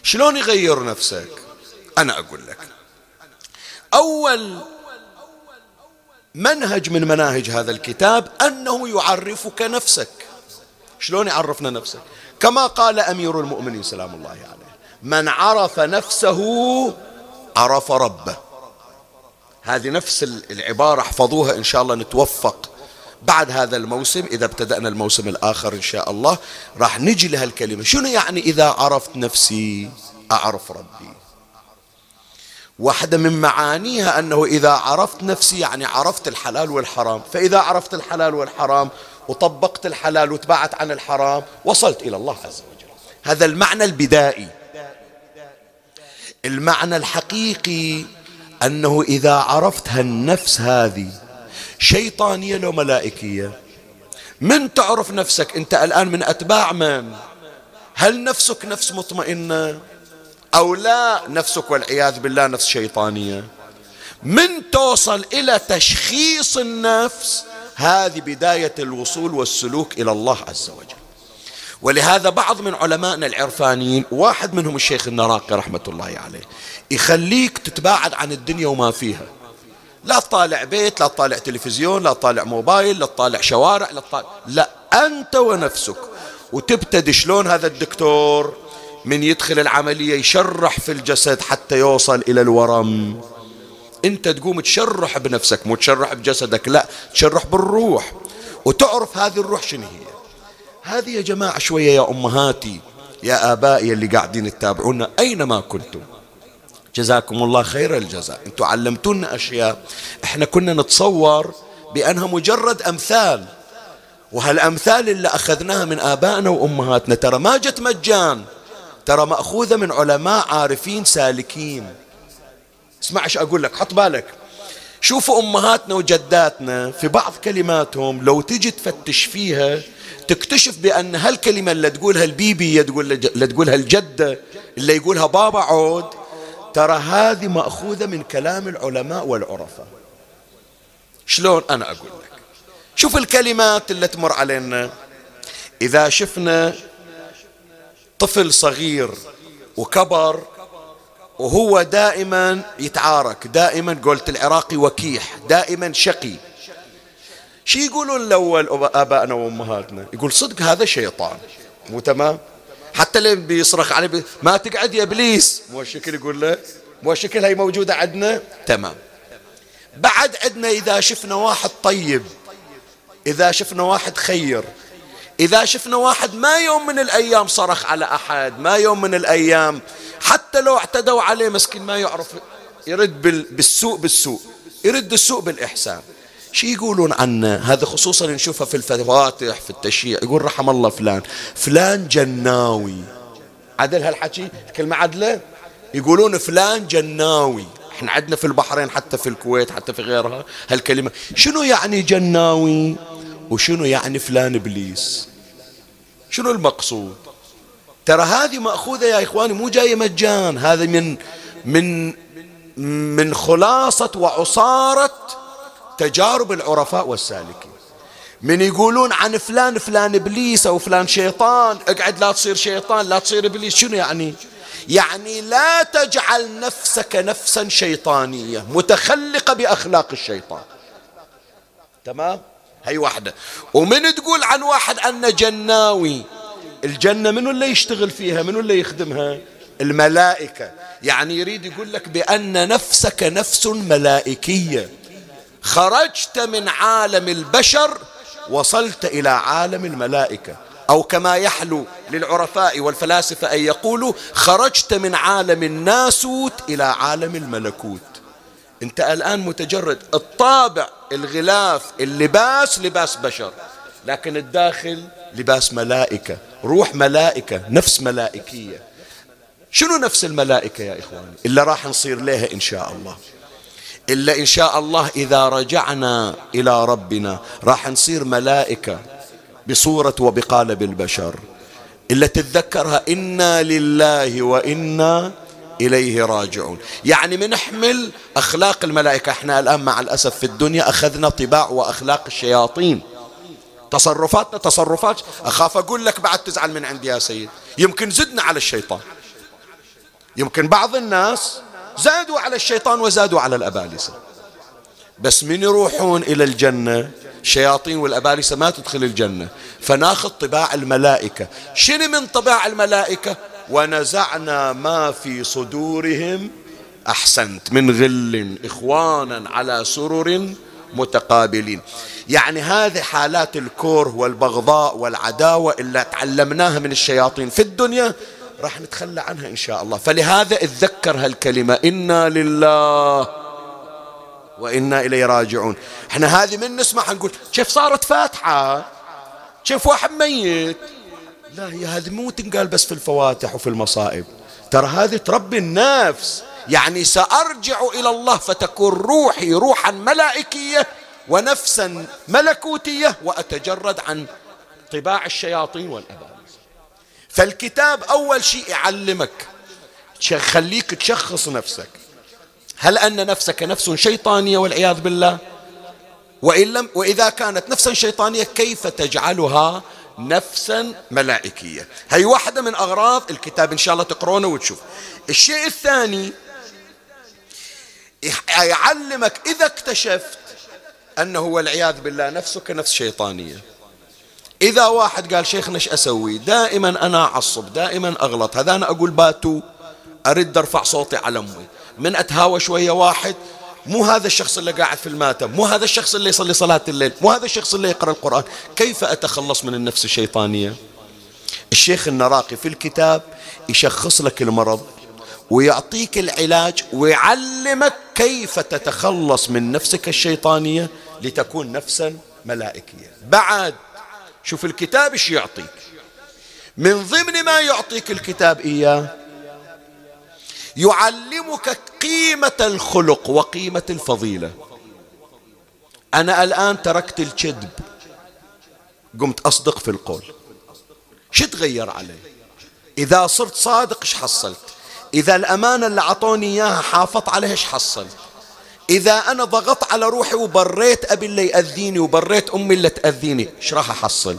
شلون يغير نفسك؟ أنا أقول لك. أول منهج من مناهج هذا الكتاب أنه يعرفك نفسك. شلون يعرفنا نفسك؟ كما قال أمير المؤمنين سلام الله عليه. من عرف نفسه عرف ربه. هذه نفس العبارة احفظوها إن شاء الله نتوفق بعد هذا الموسم إذا ابتدأنا الموسم الآخر إن شاء الله راح نجي لهالكلمة شنو يعني إذا عرفت نفسي؟ أعرف ربي. واحدة من معانيها أنه إذا عرفت نفسي يعني عرفت الحلال والحرام. فإذا عرفت الحلال والحرام وطبقت الحلال وتبعت عن الحرام وصلت إلى الله عز وجل. هذا المعنى البدائي. المعنى الحقيقي أنه إذا عرفت هالنفس هذه شيطانية لو ملائكية. من تعرف نفسك؟ أنت الآن من أتباع من؟ هل نفسك نفس مطمئنة؟ أو لا نفسك والعياذ بالله نفس شيطانية؟ من توصل إلى تشخيص النفس؟ هذه بداية الوصول والسلوك إلى الله عز وجل. ولهذا بعض من علمائنا العرفانيين واحد منهم الشيخ النراقي رحمة الله عليه يخليك تتباعد عن الدنيا وما فيها. لا تطالع بيت لا تطالع تلفزيون لا تطالع موبايل لا تطالع شوارع لا تطالع لا أنت ونفسك. وتبتدي شلون هذا الدكتور من يدخل العملية يشرح في الجسد حتى يوصل إلى الورم؟ أنت تقوم تشرح بنفسك مو تشرح بجسدك لا تشرح بالروح. وتعرف هذه الروح شنو هي؟ هذه يا جماعة شوية يا أمهاتي يا آبائي اللي قاعدين تتابعونا أينما كنتم؟ جزاكم الله خير الجزاء. أنتم علمتونا أشياء. إحنا كنا نتصور بأنها مجرد أمثال. وهالأمثال اللي أخذناها من آبائنا وأمهاتنا ترى ما جت مجان. ترى مأخوذة من علماء عارفين سالكين. اسمع إيش أقول لك حط بالك. شوفوا أمهاتنا وجداتنا في بعض كلماتهم لو تجي تفتش فيها تكتشف بأن هالكلمة اللي تقولها البيبي اللي تقولها الجدة اللي يقولها بابا عود ترى هذه مأخوذة من كلام العلماء والعرفاء. شلون أنا أقول لك؟ شوف الكلمات اللي تمر علينا. إذا شفنا طفل صغير وكبر وهو دائما يتعارك دائما قلت العراقي وكيح دائما شقي شي يقولون الأول آبائنا وأمهاتنا؟ يقول صدق هذا شيطان. مو تمام؟ حتى اللي بيصرخ عليه بي... ما تقعد يا إبليس. مو الشكل يقول له؟ مو الشكل هي موجودة عندنا؟ تمام. بعد عندنا إذا شفنا واحد طيب إذا شفنا واحد خير إذا شفنا واحد ما يوم من الأيام صرخ على أحد ما يوم من الأيام حتى لو اعتدوا عليه مسكين ما يعرف يرد بالسوء بالسوء يرد السوء بالإحسان. شو يقولون عنه هذا خصوصا نشوفه في الفواتح في التشييع يقول رحم الله فلان. فلان جناوي. عدل هالحكي؟ كلمة عدلة؟ يقولون فلان جناوي. إحنا عندنا في البحرين حتى في الكويت حتى في غيرها هالكلمة. شنو يعني جناوي؟ وشنو يعني فلان إبليس؟ شنو المقصود؟ ترى هذه مأخوذة يا إخواني مو جاية مجان هذا من من من خلاصة وعصارة تجارب العرفاء والسالكين. من يقولون عن فلان فلان إبليس أو فلان شيطان اقعد لا تصير شيطان لا تصير إبليس. شنو يعني؟ يعني لا تجعل نفسك نفسا شيطانية متخلقة بأخلاق الشيطان. تمام؟ هي واحدة. ومن تقول عن واحد أنه جناوي الجنة منو اللي يشتغل فيها؟ منو اللي يخدمها؟ الملائكة. يعني يريد يقول لك بأن نفسك نفس ملائكية. خرجت من عالم البشر وصلت إلى عالم الملائكة. أو كما يحلو للعرفاء والفلاسفة أن يقولوا خرجت من عالم الناسوت إلى عالم الملكوت. أنت الآن متجرد الطابع الغلاف اللباس لباس بشر. لكن الداخل لباس ملائكة روح ملائكة نفس ملائكية. شنو نفس الملائكة يا إخواني؟ إلا راح نصير لها إن شاء الله. إلا إن شاء الله إذا رجعنا إلى ربنا راح نصير ملائكة بصورة وبقالب البشر إلا تتذكرها إنا لله وإنا إليه راجعون. يعني منحمل أخلاق الملائكة. إحنا الآن مع الأسف في الدنيا أخذنا طباع وأخلاق الشياطين. تصرفاتنا تصرفات. أخاف أقول لك بعد تزعل من عندي يا سيد. يمكن زدنا على الشيطان. يمكن بعض الناس زادوا على الشيطان وزادوا على الأبالسة بس من يروحون إلى الجنة؟ الشياطين والأبالسة ما تدخل الجنة. فناخذ طباع الملائكة. شنو من طباع الملائكة؟ ونزعنا ما في صدورهم. أحسنت. من غل إخوانا على سرر متقابلين. يعني هذه حالات الكره والبغضاء والعداوة اللي تعلمناها من الشياطين. في الدنيا راح نتخلى عنها إن شاء الله. فلهذا اتذكر هالكلمة إنا لله وإنا إليه راجعون. إحنا هذه من نسمع نقول كيف صارت فاتحة؟ كيف واحد ميت؟ لا هي هذه مو تنقال بس في الفواتح وفي المصائب. ترى هذه تربي النفس. يعني سأرجع إلى الله فتكون روحي روحا ملائكية ونفسا ملكوتية وأتجرد عن طباع الشياطين والأباء. فالكتاب أول شيء يعلمك خليك تشخص نفسك. هل أن نفسك نفس شيطانية والعياذ بالله؟ وإن لم وإذا كانت نفسا شيطانية كيف تجعلها نفسا ملائكية؟ هي واحدة من أغراض الكتاب إن شاء الله تقرونه وتشوف. الشيء الثاني يعلمك إذا اكتشفت أنه والعياذ بالله نفسك نفس شيطانية. إذا واحد قال شيخنا إيش أسوي دائما أنا أعصب دائما أغلط. هذا أنا أقول باتو أرد أرفع صوتي على أمي. من أتهاوى شوية واحد مو هذا الشخص اللي قاعد في الماتم مو هذا الشخص اللي يصلي صلاة الليل مو هذا الشخص اللي يقرأ القرآن. كيف أتخلص من النفس الشيطانية؟ الشيخ النراقي في الكتاب يشخص لك المرض ويعطيك العلاج ويعلمك كيف تتخلص من نفسك الشيطانية لتكون نفسا ملائكية. بعد شوف الكتاب إيش يعطيك. من ضمن ما يعطيك الكتاب إياه يعلمك قيمة الخلق وقيمة الفضيلة. أنا الآن تركت الكذب قمت أصدق في القول. شو تغير علي؟ إذا صرت صادق إيش حصلت؟ إذا الأمانة اللي أعطوني إياها حافظت عليها إيش حصلت إذا أنا ضغطت على روحي وبريت أبي اللي يأذيني وبريت أمي اللي تأذيني إيش راح أحصل؟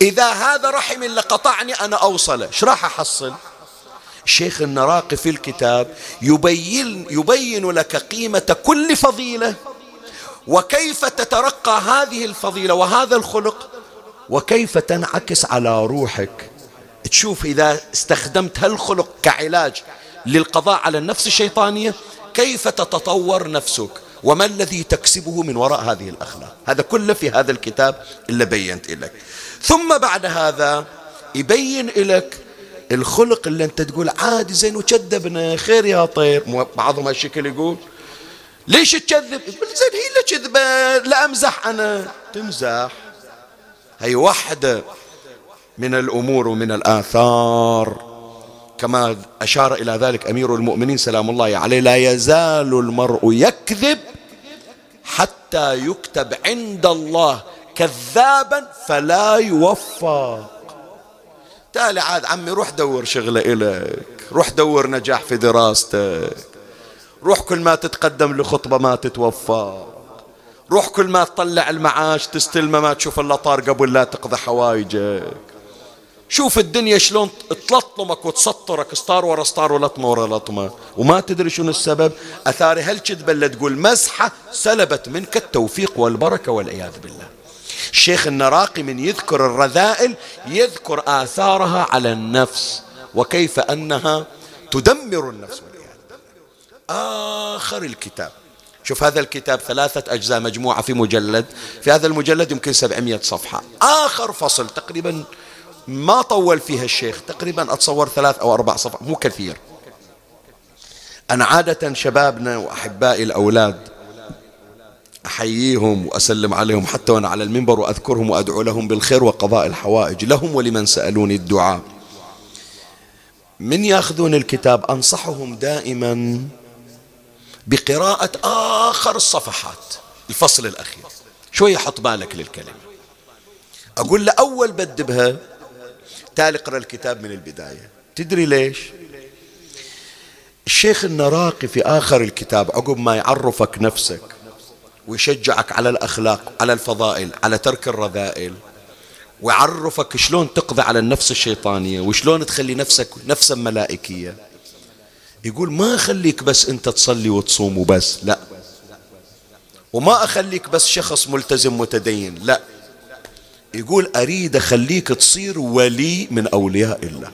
إذا هذا رحم اللي قطعني أنا أوصله إيش راح أحصل؟ الشيخ النراقي في الكتاب يبين, يبين لك قيمة كل فضيلة وكيف تترقى هذه الفضيلة وهذا الخلق وكيف تنعكس على روحك. تشوف إذا استخدمت هالخلق كعلاج للقضاء على النفس الشيطانية كيف تتطور نفسك وما الذي تكسبه من وراء هذه الأخلاق؟ هذا كله في هذا الكتاب اللي بينت لك ثم بعد هذا يبين لك الخلق اللي أنت تقول عادي زين وكذبنا خير يا طير. بعضهم هالشكل يقول ليش تكذب؟ يقول زين هي اللي كذبة لا أمزح أنا. تمزح. هي وحدة من الأمور ومن الآثار. كما أشار إلى ذلك أمير المؤمنين سلام الله عليه لا يزال المرء يكذب حتى يكتب عند الله كذابا فلا يوفق. تالي عاد عمي روح دور شغلة إلك روح دور نجاح في دراستك روح كل ما تتقدم لخطبة ما تتوفق روح كل ما تطلع المعاش تستلمه ما تشوف إلا طار قبل لا تقضي حوايجك. شوف الدنيا شلون تلطمك وتسطرك ستار ورا ستار ولطمة ورا لطمة وما تدري شنو السبب. أثار هالكذبة اللي تقول مزحة سلبت منك التوفيق والبركة والعياذ بالله. الشيخ النراقي من يذكر الرذائل يذكر آثارها على النفس. وكيف أنها تدمر النفس والعياذ بالله. آخر الكتاب. شوف هذا الكتاب ثلاثة أجزاء مجموعة في مجلد. في هذا المجلد يمكن سبعمية صفحة. آخر فصل تقريبا ما طول فيها الشيخ تقريبا أتصور ثلاث أو أربع صفحات مو كثير. أنا عادة شبابنا وأحبائي الأولاد أحييهم وأسلم عليهم حتى وأنا على المنبر وأذكرهم وأدعو لهم بالخير وقضاء الحوائج. لهم ولمن سألوني الدعاء. من يأخذون الكتاب أنصحهم دائما بقراءة آخر الصفحات. الفصل الأخير. شوية حط بالك للكلمة. أقول له أول بدبها تالي اقرأ الكتاب من البداية. تدري ليش؟ الشيخ النراقي في آخر الكتاب عقب ما يعرفك نفسك ويشجعك على الأخلاق على الفضائل على ترك الرذائل ويعرفك شلون تقضي على النفس الشيطانية وشلون تخلي نفسك نفسا ملائكية. يقول ما أخليك بس أنت تصلي وتصوم وبس لا. وما أخليك بس شخص ملتزم متدين لا. يقول أريد أخليك تصير ولي من أولياء الله.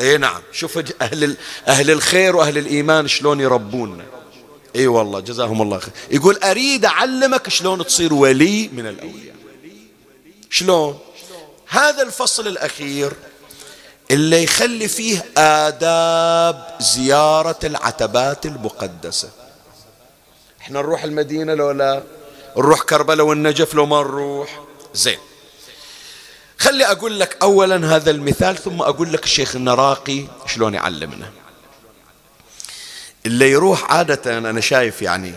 اي نعم. شوف أهل, أهل الخير وأهل الإيمان شلون يربوننا إي والله جزاهم الله خير. يقول أريد أعلمك شلون تصير ولي من الأولياء. شلون؟ هذا الفصل الأخير اللي يخلي فيه آداب زيارة العتبات المقدسة. إحنا نروح المدينة لو لا؟ نروح كربلاء والنجف لو ما نروح. زين. خلي أقول لك أولا هذا المثال ثم أقول لك الشيخ النراقي شلون يعلمنا. اللي يروح عادة أنا شايف يعني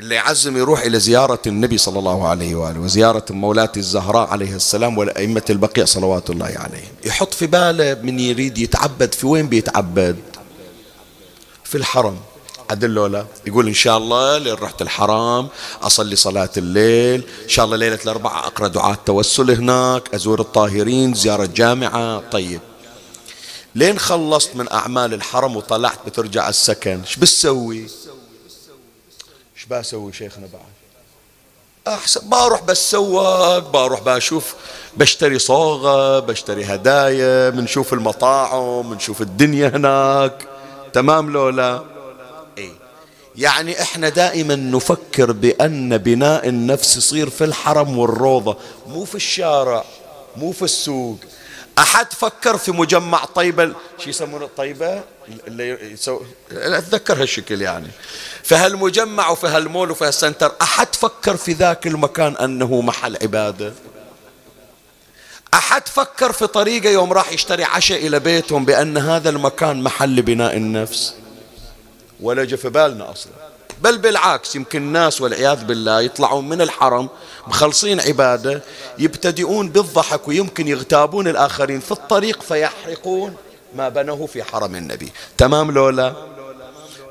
اللي يعزم يروح إلى زيارة النبي صلى الله عليه وآله وزيارة مولاتي الزهراء عليه السلام والأئمة البقيع صلوات الله عليهم. يحط في باله من يريد يتعبد في وين بيتعبد؟ في الحرم. عدل لا يقول إن شاء الله لين رحت الحرام أصلي صلاة الليل. إن شاء الله ليلة الأربعاء أقرأ دعاء توسل هناك أزور الطاهرين زيارة جامعة. طيب. لين خلصت من أعمال الحرم وطلعت بترجع السكن إيش بتسوي؟ إيش بسوي شيخنا بعد؟ أحسن بروح بسوق بروح بشوف بشتري صوغة بشتري هدايا بنشوف المطاعم بنشوف الدنيا هناك. تمام لولا؟ يعني إحنا دائما نفكر بأن بناء النفس يصير في الحرم والروضة مو في الشارع مو في السوق. أحد فكر في مجمع طيبة؟ شو يسمونه طيبة اللي يسو... أتذكر هالشكل يعني. في هالمجمع وفي هالمول وفي هالسنتر أحد فكر في ذاك المكان أنه محل عبادة؟ أحد فكر في طريقة يوم راح يشتري عشاء إلى بيتهم بأن هذا المكان محل بناء النفس؟ ولا في بالنا أصلا. بل بالعكس يمكن الناس والعياذ بالله يطلعون من الحرم مخلصين عبادة يبتدئون بالضحك ويمكن يغتابون الآخرين في الطريق فيحرقون ما بنوه في حرم النبي. تمام لولا؟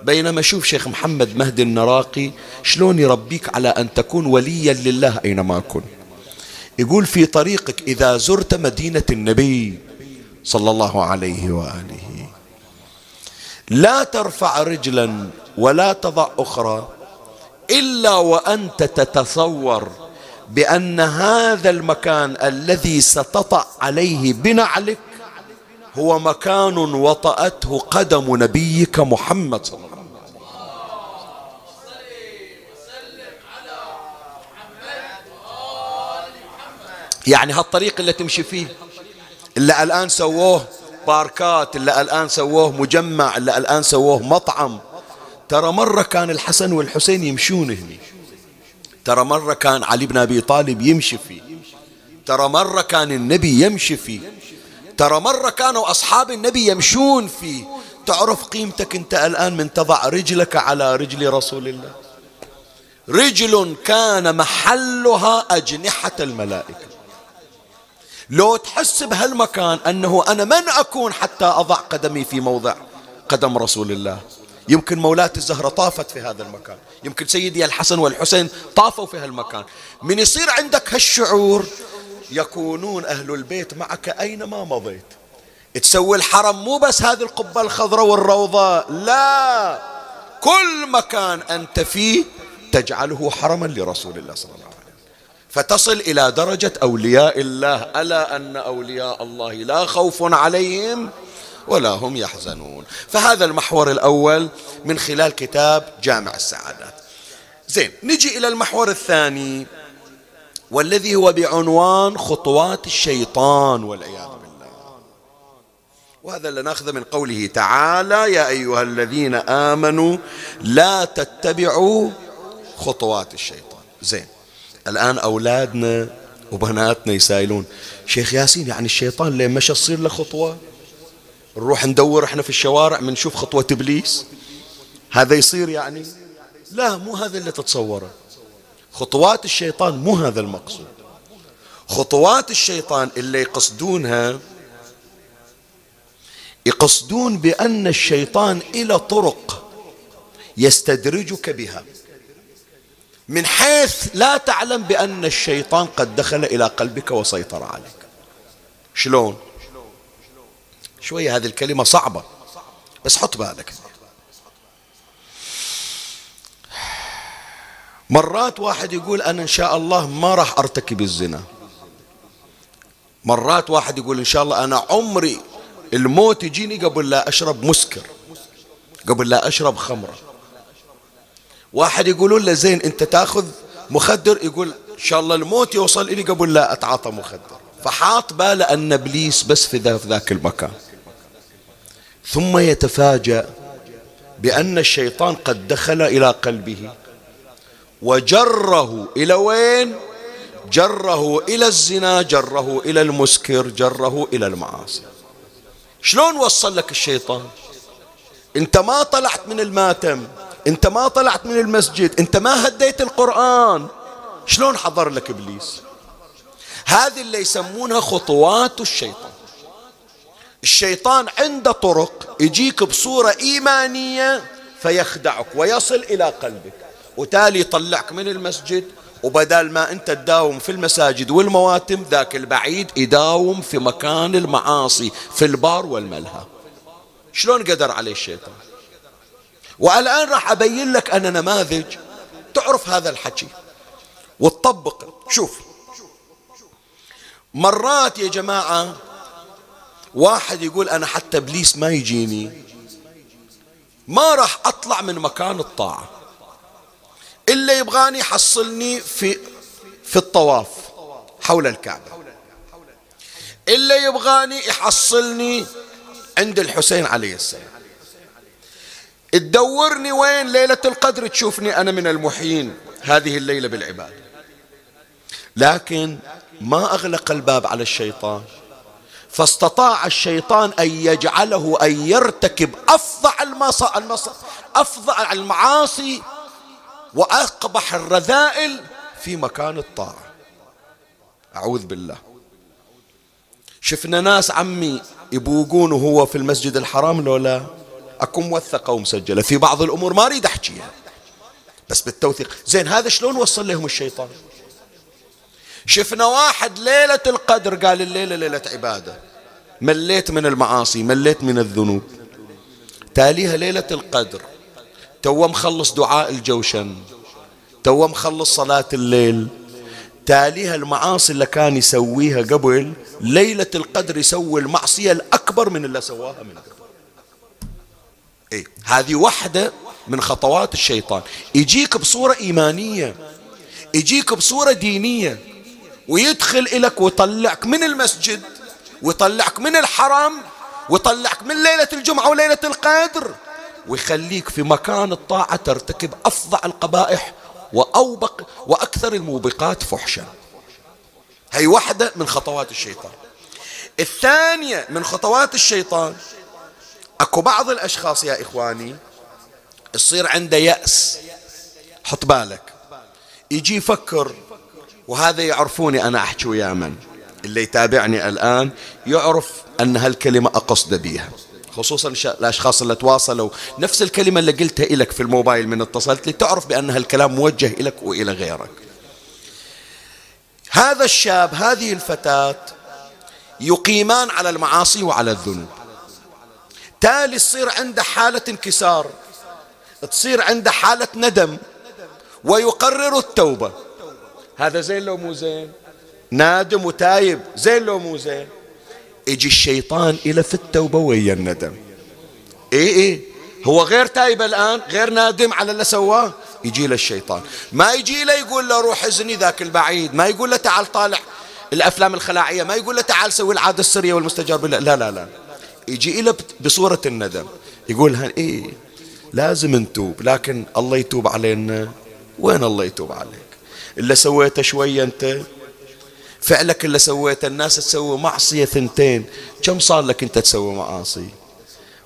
بينما شوف شيخ محمد مهدي النراقي شلون يربيك على أن تكون وليا لله أينما كنت يقول في طريقك إذا زرت مدينة النبي صلى الله عليه وآله. لا ترفع رجلا ولا تضع أخرى إلا وأنت تتصور بأن هذا المكان الذي ستطأ عليه بنعلك هو مكان وطأته قدم نبيك محمد صلى الله عليه وسلم. يعني هالطريق اللي تمشي فيه اللي الآن سووه باركات اللي الآن سووه مجمع اللي الآن سووه مطعم. ترى مرة كان الحسن والحسين يمشون هني. ترى مرة كان علي بن أبي طالب يمشي فيه. ترى مرة كان النبي يمشي فيه. ترى مرة كانوا أصحاب النبي يمشون فيه. تعرف قيمتك أنت الآن من تضع رجلك على رجل رسول الله؟ رجل كان محلها أجنحة الملائكة. لو تحس بهالمكان أنه أنا من أكون حتى أضع قدمي في موضع قدم رسول الله. يمكن مولاة الزهرة طافت في هذا المكان. يمكن سيدي الحسن والحسين طافوا في هالمكان. من يصير عندك هالشعور يكونون أهل البيت معك أينما مضيت. تسوي الحرم مو بس هذه القبة الخضراء والروضة لا. كل مكان أنت فيه تجعله حرما لرسول الله صلى الله عليه وسلم. فتصل إلى درجة أولياء الله. ألا أن أولياء الله لا خوف عليهم ولا هم يحزنون. فهذا المحور الأول من خلال كتاب جامع السعادات زين نجي إلى المحور الثاني والذي هو بعنوان خطوات الشيطان والعياذ بالله. وهذا اللي ناخذه من قوله تعالى يا أيها الذين آمنوا لا تتبعوا خطوات الشيطان. زين الآن أولادنا وبناتنا يسائلون شيخ ياسين يعني الشيطان لين مشى تصير له خطوة؟ نروح ندور إحنا في الشوارع بنشوف خطوة إبليس. هذا يصير يعني؟ لا مو هذا اللي تتصوره. خطوات الشيطان مو هذا المقصود. خطوات الشيطان اللي يقصدونها يقصدون بأن الشيطان إلى طرق يستدرجك بها. من حيث لا تعلم بأن الشيطان قد دخل إلى قلبك وسيطر عليك. شلون؟ شوية هذه الكلمة صعبة بس حط بالك. مرات واحد يقول أنا إن شاء الله ما راح أرتكب الزنا. مرات واحد يقول إن شاء الله أنا عمري الموت يجيني قبل لا أشرب مسكر قبل لا أشرب خمرة. واحد يقولون له زين أنت تاخذ مخدر يقول إن شاء الله الموت يوصل إلي قبل لا أتعاطى مخدر. فحاط باله أن إبليس بس في ذاك المكان. ثم يتفاجأ بأن الشيطان قد دخل إلى قلبه. وجره إلى وين؟ جره إلى الزنا جره إلى المسكر جره إلى المعاصي. شلون وصل لك الشيطان؟ انت ما طلعت من الماتم. انت ما طلعت من المسجد انت ما هديت القرآن. شلون حضر لك إبليس؟ هذه اللي يسمونها خطوات الشيطان. الشيطان عنده طرق يجيك بصورة إيمانية فيخدعك ويصل إلى قلبك. وتالي يطلعك من المسجد وبدال ما أنت تداوم في المساجد والمواتم ذاك البعيد يداوم في مكان المعاصي في البار والملهى. شلون قدر عليه الشيطان؟ والآن راح أبين لك أنا نماذج تعرف هذا الحكي. وتطبق. شوف. مرات يا جماعة واحد يقول أنا حتى إبليس ما يجيني. ما راح أطلع من مكان الطاعة. إلا يبغاني يحصلني في في الطواف حول الكعبة. إلا يبغاني يحصلني عند الحسين عليه السلام. تدورني وين ليلة القدر تشوفني أنا من المحيين. هذه الليلة بالعبادة. لكن ما أغلق الباب على الشيطان. فاستطاع الشيطان أن يجعله أن يرتكب أفظع المصا أفظع المعاصي وأقبح الرذائل في مكان الطاعة. أعوذ بالله. شفنا ناس عمي يبوقون وهو في المسجد الحرام لو لا أكون موثقة ومسجلة في بعض الأمور ما أريد أحكيها. بس بالتوثيق. زين هذا شلون وصل لهم الشيطان؟ شفنا واحد ليلة القدر قال الليلة ليلة عبادة. مليت من المعاصي مليت من الذنوب. تاليها ليلة القدر. تو مخلص دعاء الجوشن. تو مخلص صلاة الليل. تاليها المعاصي اللي كان يسويها قبل ليلة القدر يسوي المعصية الأكبر من اللي سواها من قبل. إيه؟ هذه واحدة من خطوات الشيطان. يجيك بصورة إيمانية يجيك بصورة دينية ويدخل إليك ويطلعك من المسجد ويطلعك من الحرم ويطلعك من ليلة الجمعة وليلة القدر ويخليك في مكان الطاعة ترتكب أفظع القبائح وأوبق وأكثر الموبقات فحشا. هي واحدة من خطوات الشيطان. الثانية من خطوات الشيطان أكو بعض الأشخاص يا إخواني يصير عنده يأس. حط بالك. يجي يفكر وهذا يعرفوني أنا أحكي ويا من. اللي يتابعني الآن يعرف أن هالكلمة أقصد بها خصوصا الأشخاص اللي تواصلوا. نفس الكلمة اللي قلتها لك في الموبايل من اتصلت لي تعرف بأن هالكلام موجه لك وإلى غيرك. هذا الشاب هذه الفتاة يقيمان على المعاصي وعلى الذنوب. تالي تصير عنده حالة انكسار تصير عنده حالة ندم ويقرر التوبة. هذا زين لو مو زين؟ نادم وتايب زين لو مو زين؟ يجي الشيطان إلى في التوبة ويا الندم. إيه إيه. هو غير تايب الآن غير نادم على اللي سواه؟ يجي له الشيطان. ما يجي له يقول له روح ازني ذاك البعيد ما يقول له تعال طالع الأفلام الخلاعية ما يقول له تعال سوي العادة السرية والمستجاب لا لا لا. يجي له بصورة الندم. يقول لها إيه لازم نتوب لكن الله يتوب علينا. وين الله يتوب عليك؟ اللي سويته شوية أنت. فعلك اللي سويته الناس تسوي معصية ثنتين. كم صار لك أنت تسوي معاصي؟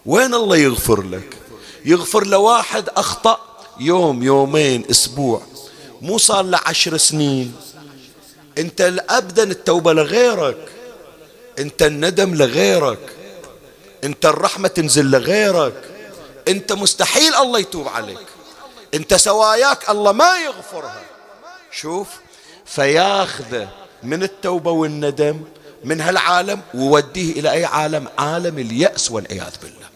وين الله يغفر لك؟ يغفر لواحد أخطأ يوم يومين أسبوع. مو صار له عشر سنين. أنت أبدا التوبة لغيرك. أنت الندم لغيرك. أنت الرحمة تنزل لغيرك. أنت مستحيل الله يتوب عليك. أنت سواياك الله ما يغفرها. شوف فياخذه من التوبة والندم من هالعالم ووديه إلى أي عالم؟ عالم اليأس والعياذ بالله.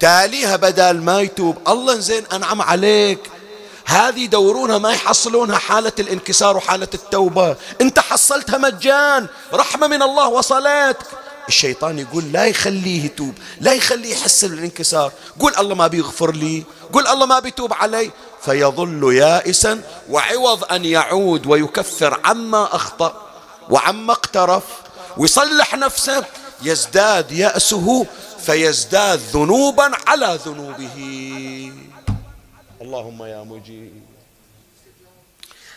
تاليها بدل ما يتوب الله زين أنعم عليك. هذه يدورونها ما يحصلونها حالة الانكسار وحالة التوبة. انت حصلتها مجان. رحمة من الله وصلتك. الشيطان يقول لا يخليه يتوب لا يخليه يحس بالانكسار. قول الله ما بيغفر لي قول الله ما بيتوب علي. فيظل يائسا وعوض أن يعود ويكفر عما أخطأ وعما اقترف ويصلح نفسه. يزداد يأسه فيزداد ذنوبا على ذنوبه. اللهم يا مجيب.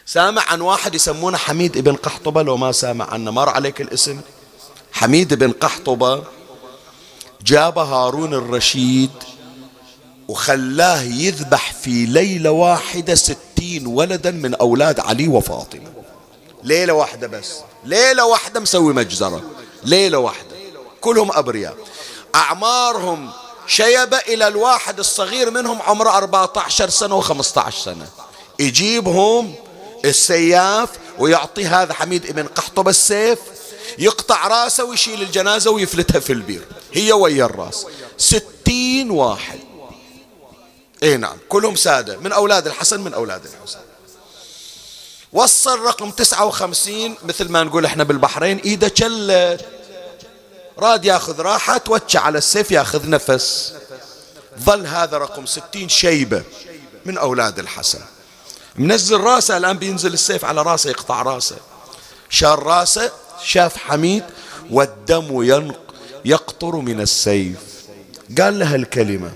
سامع عن واحد يسمونه حميد ابن قحطبة لو ما سامع عنه مر عليك الاسم؟ حميد بن قحطبة جاب هارون الرشيد وخلاه يذبح في ليلة واحدة ستين ولدا من أولاد علي وفاطمة. ليلة واحدة بس. ليلة واحدة مسوي مجزرة. ليلة واحدة. كلهم أبرياء. أعمارهم شيبة إلى الواحد الصغير منهم عمره 14 سنة و15 سنة. يجيبهم السياف ويعطي هذا حميد ابن قحطب السيف يقطع راسه ويشيل الجنازة ويفلتها في البير. هي ويا الراس. ستين واحد. اي نعم كلهم سادة. من أولاد الحسن من أولاد الحسين وصل رقم تسعة وخمسين. مثل ما نقول إحنا بالبحرين إيده شلت راد ياخذ راحة توجه على السيف ياخذ نفس. ظل هذا رقم ستين شيبة من أولاد الحسن. منزل راسه الآن بينزل السيف على راسه يقطع راسه. شار راسه شاف حميد والدم يقطر من السيف. قال له الكلمة.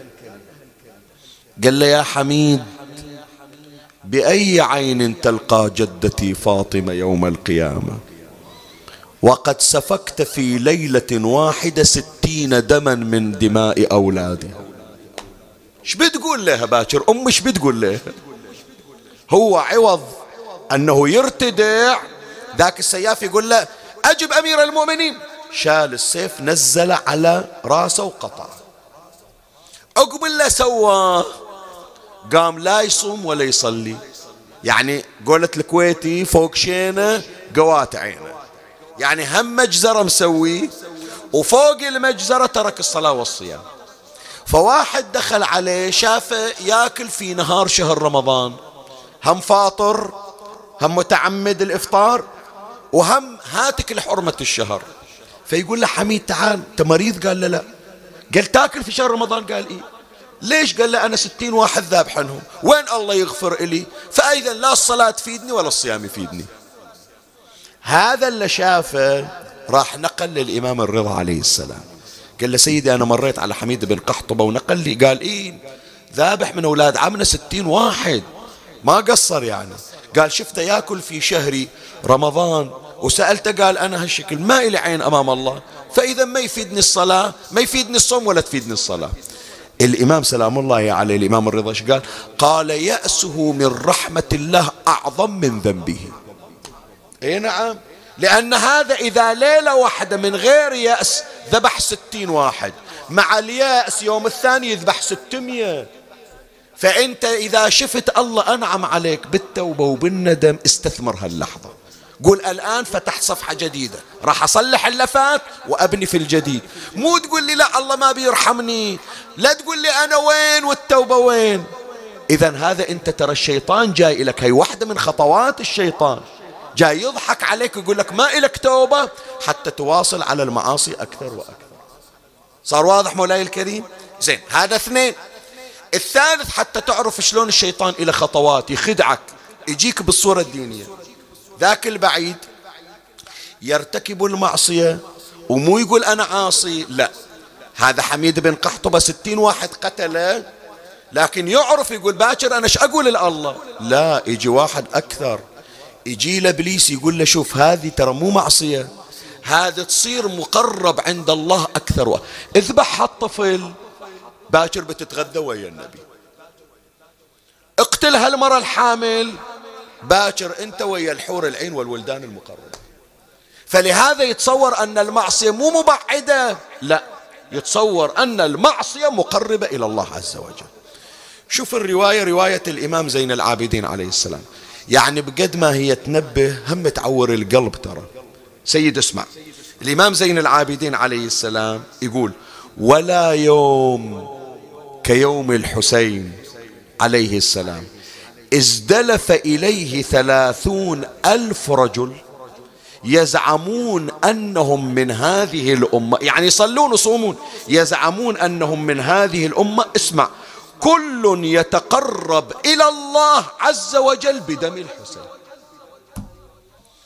قال له يا حميد بأي عين تلقى جدتي فاطمة يوم القيامة؟ وقد سفكت في ليلة واحدة ستين دما من دماء أولادي. إيش بتقول لها باكر؟ أم إيش بتقول لها؟ هو عوض أنه يرتدع ذاك السياف يقول له أجب أمير المؤمنين. شال السيف نزل على رأسه وقطع. عقب اللي سواه قام لا يصوم ولا يصلي. يعني قولت الكويتي فوق شينة قوات عينة. يعني هم مجزرة مسوي وفوق المجزرة ترك الصلاة والصيام. فواحد دخل عليه شافه ياكل في نهار شهر رمضان. هم فاطر هم متعمد الإفطار وهم هاتك لحرمة الشهر. فيقول له حميد تعال انت مريض؟ قال له لا. قال تاكل في شهر رمضان؟ قال إيه. ليش؟ قال له أنا ستين واحد ذابح عنهم. وين الله يغفر إلي؟ فأيضا لا الصلاة تفيدني ولا الصيام يفيدني. هذا اللي شافه راح نقل للإمام الرضا عليه السلام. قال له سيدي أنا مريت على حميد بن قحطبة ونقل لي. قال إيه ذابح من أولاد عمنا ستين واحد. ما قصر يعني. قال شفته ياكل في شهر رمضان. وسألته قال أنا هالشكل ما إلي عين أمام الله. فإذا ما يفيدني الصلاة ما يفيدني الصوم ولا تفيدني الصلاة. الإمام سلام الله عليه الإمام الرضا قال؟ قال يأسه من رحمة الله أعظم من ذنبه. إي نعم. لأن هذا إذا ليلة واحدة من غير يأس ذبح ستين واحد. مع اليأس يوم الثاني يذبح ستمية. فأنت إذا شفت الله أنعم عليك بالتوبة وبالندم استثمر هاللحظة. قول الآن فتحت صفحة جديدة. راح أصلح اللفات وأبني في الجديد. مو تقول لي لا الله ما بيرحمني. لا تقول لي أنا وين والتوبة وين. إذا هذا أنت ترى الشيطان جاي لك هي واحدة من خطوات الشيطان. جاي يضحك عليك ويقول لك ما إلك توبة حتى تواصل على المعاصي أكثر وأكثر. صار واضح مولاي الكريم؟ زين هذا اثنين. الثالث حتى تعرف شلون الشيطان إلى خطوات يخدعك يجيك بالصورة الدينية. ذاك البعيد يرتكب المعصية ومو يقول أنا عاصي لا. هذا حميد بن قحطبة ستين واحد قتله لكن يعرف يقول باكر أنا إيش أقول لله؟ لا يجي واحد أكثر. يجي له ابليس يقول له شوف هذه ترى مو معصية هذه تصير مقرب عند الله أكثر. اذبح هالطفل. باكر بتتغذى ويا النبي. اقتل هالمرة الحامل. باكر انت ويا الحور العين والولدان المقربة فلهذا يتصور أن المعصية مو مبعدة. لا يتصور أن المعصية مقربة إلى الله عز وجل. شوف الرواية رواية الإمام زين العابدين عليه السلام. يعني بقد ما هي تنبه هم تعور القلب ترى. سيد اسمع الإمام زين العابدين عليه السلام يقول ولا يوم كيوم الحسين عليه السلام. ازدلف إليه ثلاثون ألف رجل يزعمون أنهم من هذه الأمة يعني يصلون ويصومون يزعمون أنهم من هذه الأمة. اسمع كل يتقرب إلى الله عز وجل بدم الحسين.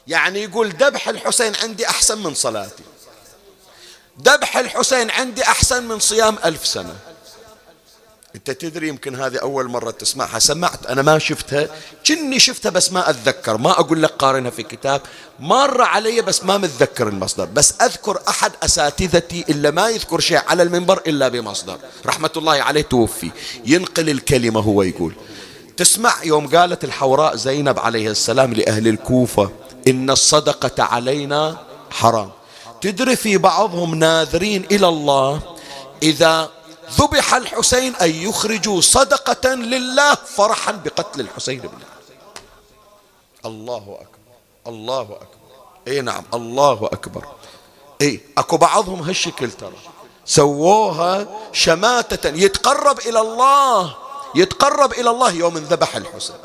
يعني يقول ذبح الحسين عندي أحسن من صلاتي ذبح الحسين عندي أحسن من صيام ألف سنة. انت تدري يمكن هذه أول مرة تسمعها. سمعت أنا ما شفتها كني شفتها بس ما أتذكر. ما أقول لك قارنها في كتاب. مر علي بس ما متذكر المصدر. بس أذكر أحد أساتذتي إلا ما يذكر شيء على المنبر إلا بمصدر. رحمة الله عليه توفي. ينقل الكلمة هو يقول. تسمع يوم قالت الحوراء زينب عليه السلام لأهل الكوفة إن الصدقة علينا حرام. تدري في بعضهم ناذرين إلى الله إذا ذبح الحسين أن يخرجوا صدقة لله فرحا بقتل الحسين بن الله أكبر. الله أكبر. اي نعم. الله أكبر. اي أكو بعضهم هالشكل ترى. سووها شماتة. يتقرب إلى الله. يتقرب إلى الله يوم ذبح الحسين.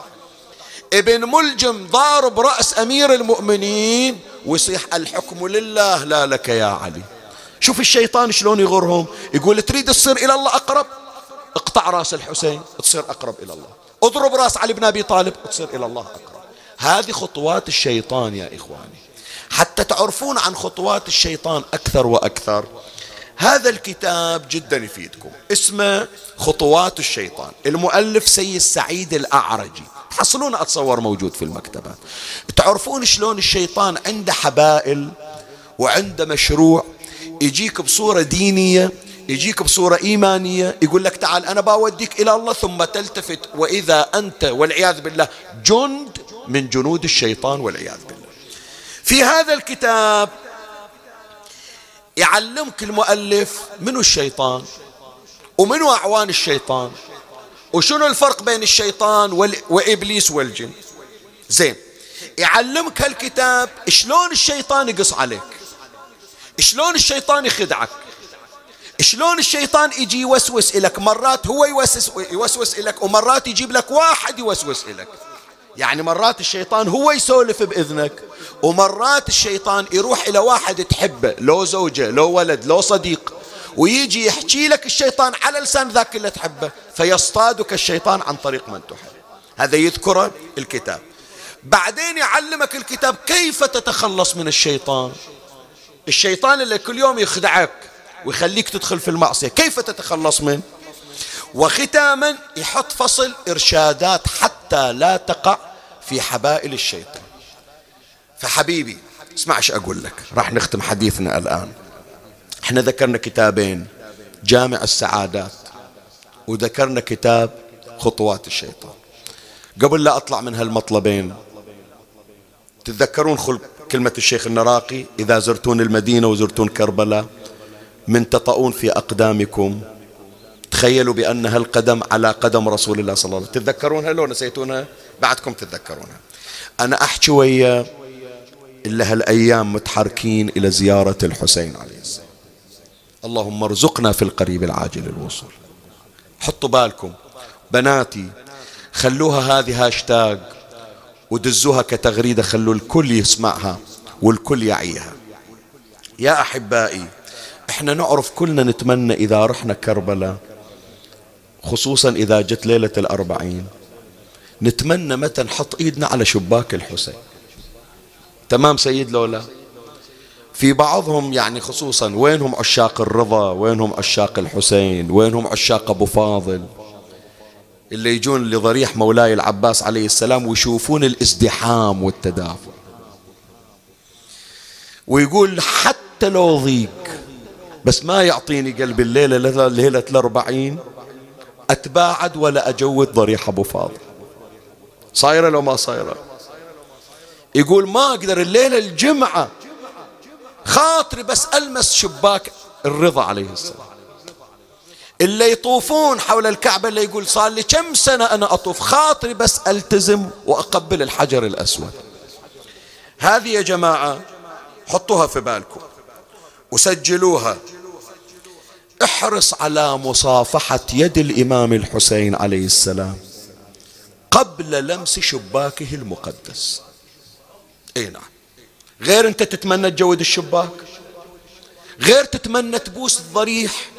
ابن ملجم ضارب رأس أمير المؤمنين. ويصيح الحكم لله. لا لك يا علي. شوف الشيطان شلون يغرهم. يقول تريد تصير إلى الله أقرب؟ اقطع رأس الحسين تصير أقرب إلى الله. اضرب رأس علي بن أبي طالب تصير إلى الله أقرب. هذه خطوات الشيطان يا إخواني. حتى تعرفون عن خطوات الشيطان أكثر وأكثر. هذا الكتاب جدا يفيدكم. اسمه خطوات الشيطان. المؤلف سيد سعيد الأعرجي. تحصلون أتصور موجود في المكتبات تعرفون شلون الشيطان عنده حبائل وعنده مشروع؟ يجيك بصورة دينية يجيك بصورة إيمانية يقول لك تعال أنا بوديك إلى الله ثم تلتفت وإذا أنت والعياذ بالله جند من جنود الشيطان والعياذ بالله. في هذا الكتاب يعلمك المؤلف منو الشيطان ومنو أعوان الشيطان وشنو الفرق بين الشيطان وإبليس والجن. زين يعلمك هالكتاب شلون الشيطان يقص عليك. شلون الشيطان يخدعك؟ شلون الشيطان يجي يوسوس لك مرات هو يوسوس يوسوس لك ومرات يجيب لك واحد يوسوس لك يعني مرات الشيطان هو يسولف بإذنك ومرات الشيطان يروح إلى واحد تحبه لو زوجة لو ولد لو صديق ويجي يحكي لك الشيطان على لسان ذاك اللي تحبه فيصطادك الشيطان عن طريق من تحب. هذا يذكره الكتاب. بعدين يعلمك الكتاب كيف تتخلص من الشيطان. الشيطان اللي كل يوم يخدعك ويخليك تدخل في المعصية. كيف تتخلص منه وختاما يحط فصل إرشادات حتى لا تقع في حبائل الشيطان. فحبيبي اسمع إيش أقول لك. راح نختم حديثنا الآن. إحنا ذكرنا كتابين جامع السعادات وذكرنا كتاب خطوات الشيطان. قبل لا أطلع من هالمطلبين تتذكرون خلق كلمة الشيخ النراقي إذا زرتون المدينة وزرتون كربلاء من تطؤون في أقدامكم تخيلوا بأن هالقدم على قدم رسول الله صلى الله عليه وسلم. تتذكرونها لو نسيتونها؟ بعدكم تتذكرونها. أنا أحكي ويا إلا هالأيام متحركين إلى زيارة الحسين عليه السلام. اللهم ارزقنا في القريب العاجل الوصول. حطوا بالكم. بناتي خلوها هذه هاشتاج ودزوها كتغريدة خلوا الكل يسمعها والكل يعيها. يا أحبائي إحنا نعرف كلنا نتمنى إذا رحنا كربلاء خصوصا إذا جت ليلة الأربعين. نتمنى متى نحط إيدنا على شباك الحسين. تمام سيد لولا؟ في بعضهم يعني خصوصا وينهم عشاق الرضا وينهم عشاق الحسين وينهم عشاق أبو فاضل. اللي يجون لضريح مولاي العباس عليه السلام ويشوفون الازدحام والتدافع. ويقول حتى لو ضيق بس ما يعطيني قلب الليلة ليلة الأربعين أتباعد ولا أجود ضريح أبو فاضل. صايرة لو ما صايرة؟ يقول ما أقدر الليلة الجمعة خاطري بس ألمس شباك الرضا عليه السلام. اللي يطوفون حول الكعبة اللي يقول صار لي كم سنة أنا أطوف. خاطري بس ألتزم وأقبل الحجر الأسود. هذه يا جماعة حطوها في بالكم. وسجلوها. احرص على مصافحة يد الإمام الحسين عليه السلام قبل لمس شباكه المقدس. إي نعم. غير أنت تتمنى تجود الشباك؟ غير تتمنى تبوس الضريح؟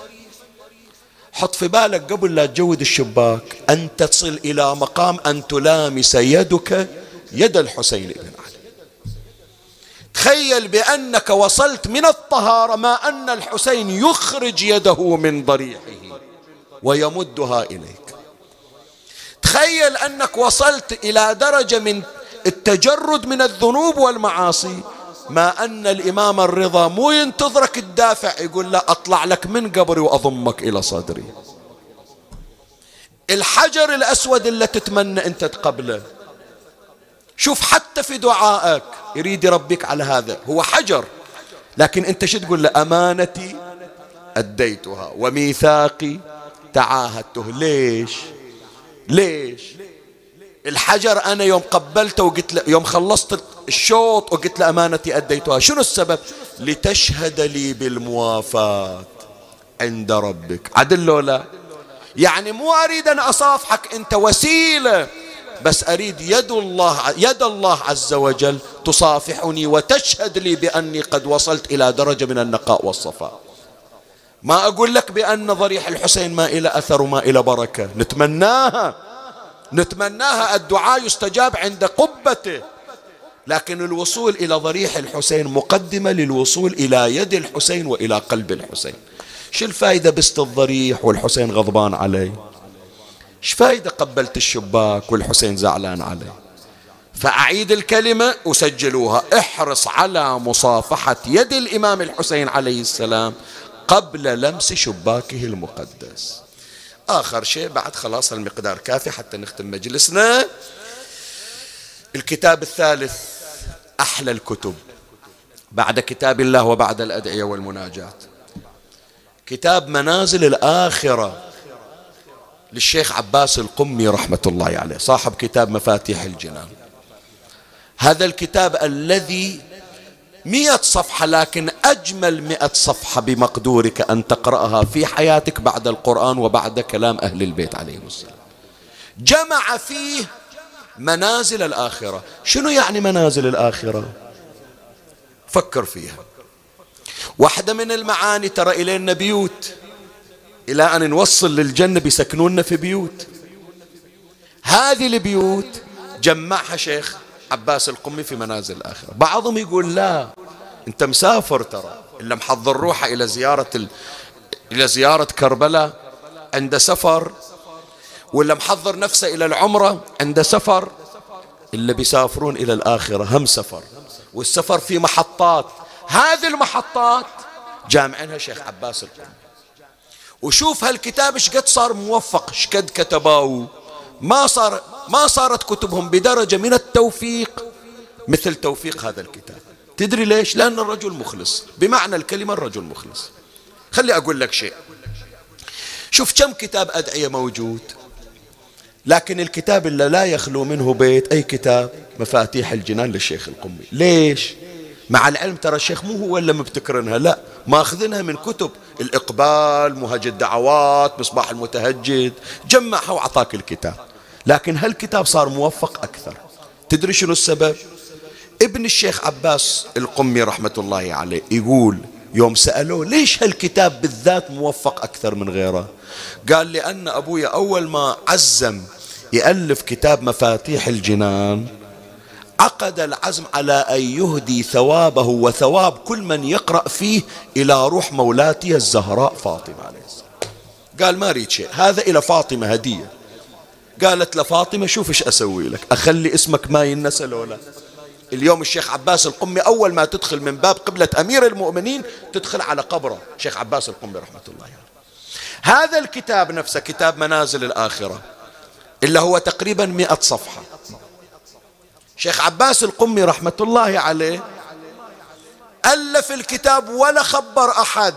حط في بالك قبل لا تجود الشباك. أن تصل إلى مقام أن تلامس يدك يد الحسين بن علي. تخيل بأنك وصلت من الطهارة ما أن الحسين يخرج يده من ضريحه ويمدها إليك. تخيل أنك وصلت إلى درجة من التجرد من الذنوب والمعاصي ما أن الإمام الرضا مو ينتظرك الدافع يقول لا أطلع لك من قبري وأضمك إلى صدري. الحجر الأسود اللي تتمنى أنت تقبله. شوف حتى في دعائك يريد يربيك على هذا. هو حجر. لكن أنت شو تقول؟ له أمانتي أديتها وميثاقي تعاهدته. ليش؟ ليش؟ الحجر أنا يوم قبلته وقلت له يوم خلصت الشوط وقلت له أمانتي أديتها. شنو السبب؟ لتشهد لي بالموافاة عند ربك. عدل لو لا؟ يعني مو أريد أن أصافحك أنت وسيلة. بس أريد يد الله يد الله عز وجل تصافحني وتشهد لي بأني قد وصلت إلى درجة من النقاء والصفاء. ما أقول لك بأن ضريح الحسين ما إلى أثر وما إلى بركة. نتمناها. نتمناها. الدعاء يستجاب عند قبته. لكن الوصول إلى ضريح الحسين مقدمة للوصول إلى يد الحسين وإلى قلب الحسين. شو الفائدة بست الضريح والحسين غضبان علي إيش فائدة قبلت الشباك والحسين زعلان علي فأعيد الكلمة وسجلوها. احرص على مصافحة يد الإمام الحسين عليه السلام قبل لمس شباكه المقدس. آخر شيء بعد خلاص المقدار كافي حتى نختم مجلسنا. الكتاب الثالث أحلى الكتب بعد كتاب الله وبعد الأدعية والمناجات. كتاب منازل الآخرة للشيخ عباس القمي رحمة الله عليه صاحب كتاب مفاتيح الجنان. هذا الكتاب الذي مئة صفحة لكن أجمل مئة صفحة بمقدورك أن تقرأها في حياتك بعد القرآن وبعد كلام أهل البيت عليهم السلام. جمع فيه منازل الآخرة. شنو يعني منازل الآخرة؟ فكر فيها. واحدة من المعاني ترى إلينا بيوت. إلى أن نوصل للجنة بيسكنونا في بيوت. هذه البيوت جمعها شيخ عباس القمي في منازل الآخرة. بعضهم يقول لا أنت مسافر ترى. إلا محضر روحه إلى زيارة ال... إلى زيارة كربلاء عند سفر ولا محضر نفسه إلى العمرة عند سفر إلا بيسافرون إلى الآخرة هم سفر. والسفر في محطات. هذه المحطات جامعينها شيخ عباس القمي وشوف هالكتاب إيش قد صار موفق إيش قد كتبوا ما صار ما صارت كتبهم بدرجة من التوفيق مثل توفيق هذا الكتاب. تدري ليش؟ لأن الرجل مخلص. بمعنى الكلمة الرجل مخلص. خلي أقول لك شيء. شوف كم كتاب أدعية موجود. لكن الكتاب اللي لا يخلو منه بيت أي كتاب؟ مفاتيح الجنان للشيخ القمي. ليش؟ مع العلم ترى الشيخ مو هو اللي مبتكرنها لا. ماخذينها من كتب الإقبال مهج الدعوات مصباح المتهجد جمعها وعطاك الكتاب. لكن هالكتاب صار موفق أكثر. تدري شنو السبب؟ ابن الشيخ عباس القمي رحمة الله عليه يقول يوم سألوه ليش هالكتاب بالذات موفق أكثر من غيره؟ قال لأن أبويا أول ما عزم يألف كتاب مفاتيح الجنان عقد العزم على أن يهدي ثوابه وثواب كل من يقرأ فيه إلى روح مولاتي الزهراء فاطمة عليه السلام. قال ما أريد شيء هذا إلى فاطمة هدية. قالت لفاطمة شوف إيش أسوي لك أخلي اسمك ما ينسى لولا. اليوم الشيخ عباس القمي أول ما تدخل من باب قبلة أمير المؤمنين تدخل على قبره. شيخ عباس القمي رحمة الله عليه. يعني. هذا الكتاب نفسه كتاب منازل الآخرة إلا هو تقريبا مئة صفحة. شيخ عباس القمي رحمة الله عليه ألف الكتاب ولا خبر أحد.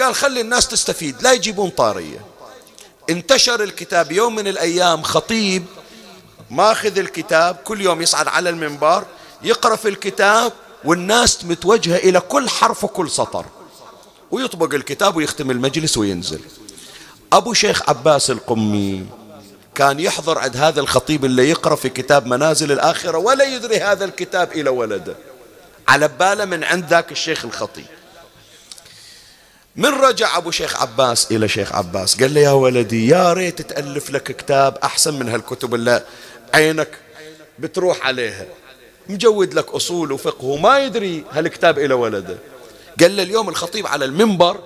قال خلي الناس تستفيد لا يجيبون طارية. انتشر الكتاب يوم من الأيام خطيب ماخذ الكتاب كل يوم يصعد على المنبر يقرأ في الكتاب والناس متوجهة إلى كل حرف وكل سطر. ويطبق الكتاب ويختم المجلس وينزل. أبو شيخ عباس القمي كان يحضر عند هذا الخطيب اللي يقرأ في كتاب منازل الآخرة ولا يدري هذا الكتاب إلى ولده. على باله من عند ذاك الشيخ الخطيب. من رجع أبو شيخ عباس إلى شيخ عباس؟ قال له يا ولدي يا ريت تألف لك كتاب أحسن من هالكتب اللي عينك بتروح عليها. مجود لك أصول وفقه وما يدري هالكتاب إلى ولده. قال له اليوم الخطيب على المنبر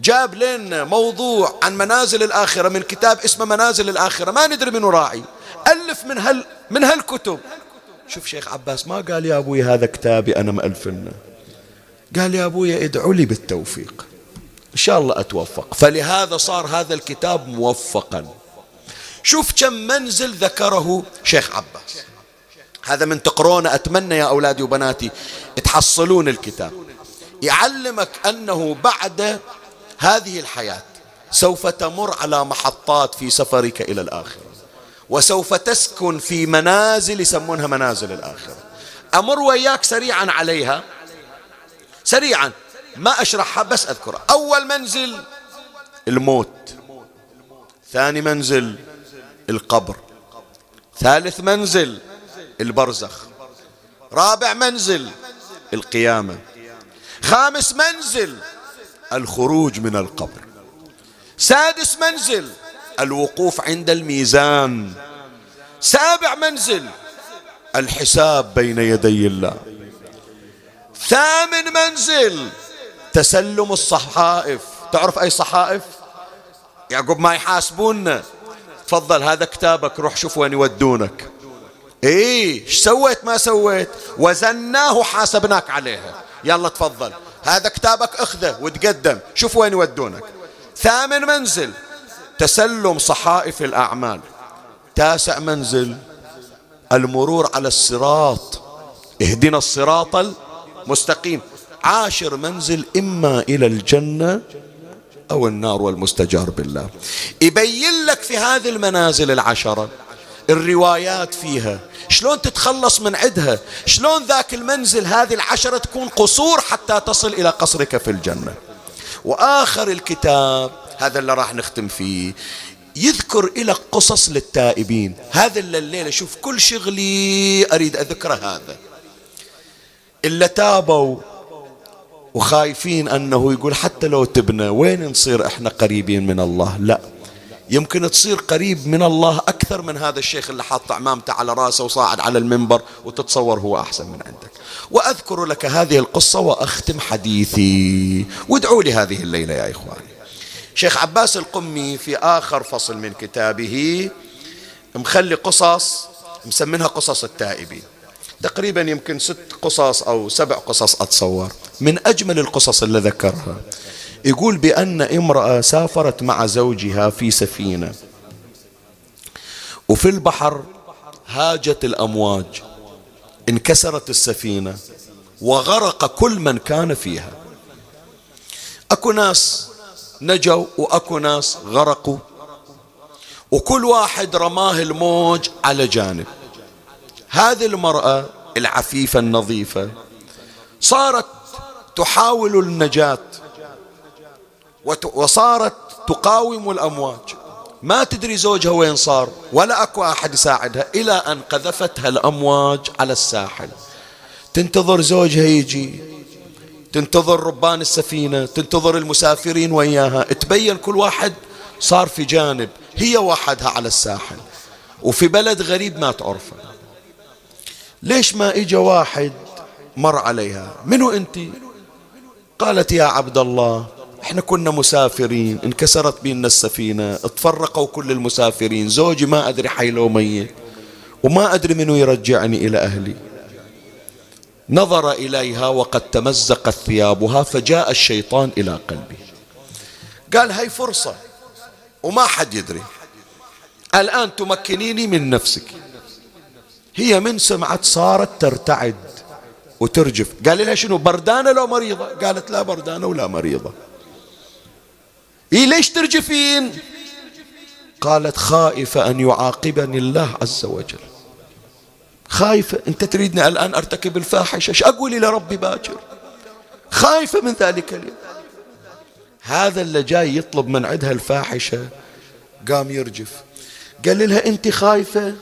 جاب لنا موضوع عن منازل الآخرة من كتاب اسمه منازل الآخرة. ما ندري منه راعي. ألف من هال من هالكتب. شوف شيخ عباس ما قال يا أبوي هذا كتابي أنا مألفنه. قال يا أبوي ادعوا لي بالتوفيق. إن شاء الله أتوفق. فلهذا صار هذا الكتاب موفقا. شوف كم منزل ذكره شيخ عباس. هذا من تقرونه أتمنى يا أولادي وبناتي تحصلون الكتاب. يعلمك أنه بعد هذه الحياة سوف تمر على محطات في سفرك إلى الآخرة وسوف تسكن في منازل يسمونها منازل الآخرة. أمر وياك سريعا عليها. سريعا ما أشرحها بس أذكرها. أول منزل الموت. ثاني منزل القبر. ثالث منزل البرزخ. رابع منزل القيامة. خامس منزل الخروج من القبر. سادس منزل الوقوف عند الميزان. سابع منزل الحساب بين يدي الله. ثامن منزل تسلم الصحائف. تعرف أي صحائف؟ يعقوب ما يحاسبوننا. تفضل هذا كتابك روح شوف وين يودونك. إيه إيش سويت ما سويت؟ وزناه وحاسبناك عليها. يلا تفضل. هذا كتابك أخذه وتقدم. شوف وين يودونك. ثامن منزل. تسلم صحائف الأعمال. تاسع منزل. المرور على الصراط. اهدنا الصراط المستقيم. عاشر منزل إما إلى الجنة أو النار والمستجار بالله. يبين لك في هذه المنازل العشرة الروايات فيها. شلون تتخلص من عدها؟ شلون ذاك المنزل هذه العشرة تكون قصور حتى تصل إلى قصرك في الجنة؟ وآخر الكتاب هذا اللي راح نختم فيه يذكر لك قصص للتائبين. هذا الليلة شوف كل شغلي أريد أذكره هذا. إلا تابوا وخايفين أنه يقول حتى لو تبنى وين نصير إحنا قريبين من الله؟ لا. يمكن تصير قريب من الله أكثر من هذا الشيخ اللي حاط عمامته على راسه وصاعد على المنبر وتتصور هو أحسن من عندك. وأذكر لك هذه القصة وأختم حديثي. وادعوا لي هذه الليلة يا إخواني. شيخ عباس القمي في آخر فصل من كتابه مخلي قصص مسمينها قصص التائبين. تقريبا يمكن ست قصص أو سبع قصص أتصور. من أجمل القصص اللي ذكرها. يقول بأن امرأة سافرت مع زوجها في سفينة. وفي البحر هاجت الأمواج. انكسرت السفينة. وغرق كل من كان فيها. أكو ناس نجوا وأكو ناس غرقوا. وكل واحد رماه الموج على جانب. هذه المرأة العفيفة النظيفة صارت تحاول النجاة وصارت تقاوم الأمواج. ما تدري زوجها وين صار ولا أكو أحد يساعدها إلى أن قذفتها الأمواج على الساحل. تنتظر زوجها يجي تنتظر ربان السفينة تنتظر المسافرين وياها. تبين كل واحد صار في جانب هي وحدها على الساحل. وفي بلد غريب ما تعرفه. ليش ما اجى واحد مر عليها؟ منو أنت؟ قالت يا عبد الله إحنا كنا مسافرين انكسرت بينا السفينة اتفرقوا كل المسافرين زوجي ما أدري حي لو ميت وما أدري منو يرجعني إلى أهلي. نظر إليها وقد تمزقت ثيابها فجاء الشيطان إلى قلبي. قال هاي فرصة. وما حد يدري. الآن تمكنيني من نفسك. هي من سمعت صارت ترتعد وترجف. قال لها شنو بردانة لو مريضة؟ قالت لا بردانة ولا مريضة. إيه ليش ترجفين؟ قالت خائفة أن يعاقبني الله عز وجل. خايفة أنت تريدني الآن أرتكب الفاحشة؟ إيش أقول إلى ربي باكر؟ خايفة من ذلك اليوم. هذا اللي جاي يطلب من عندها الفاحشة قام يرجف. قال لها أنت خايفة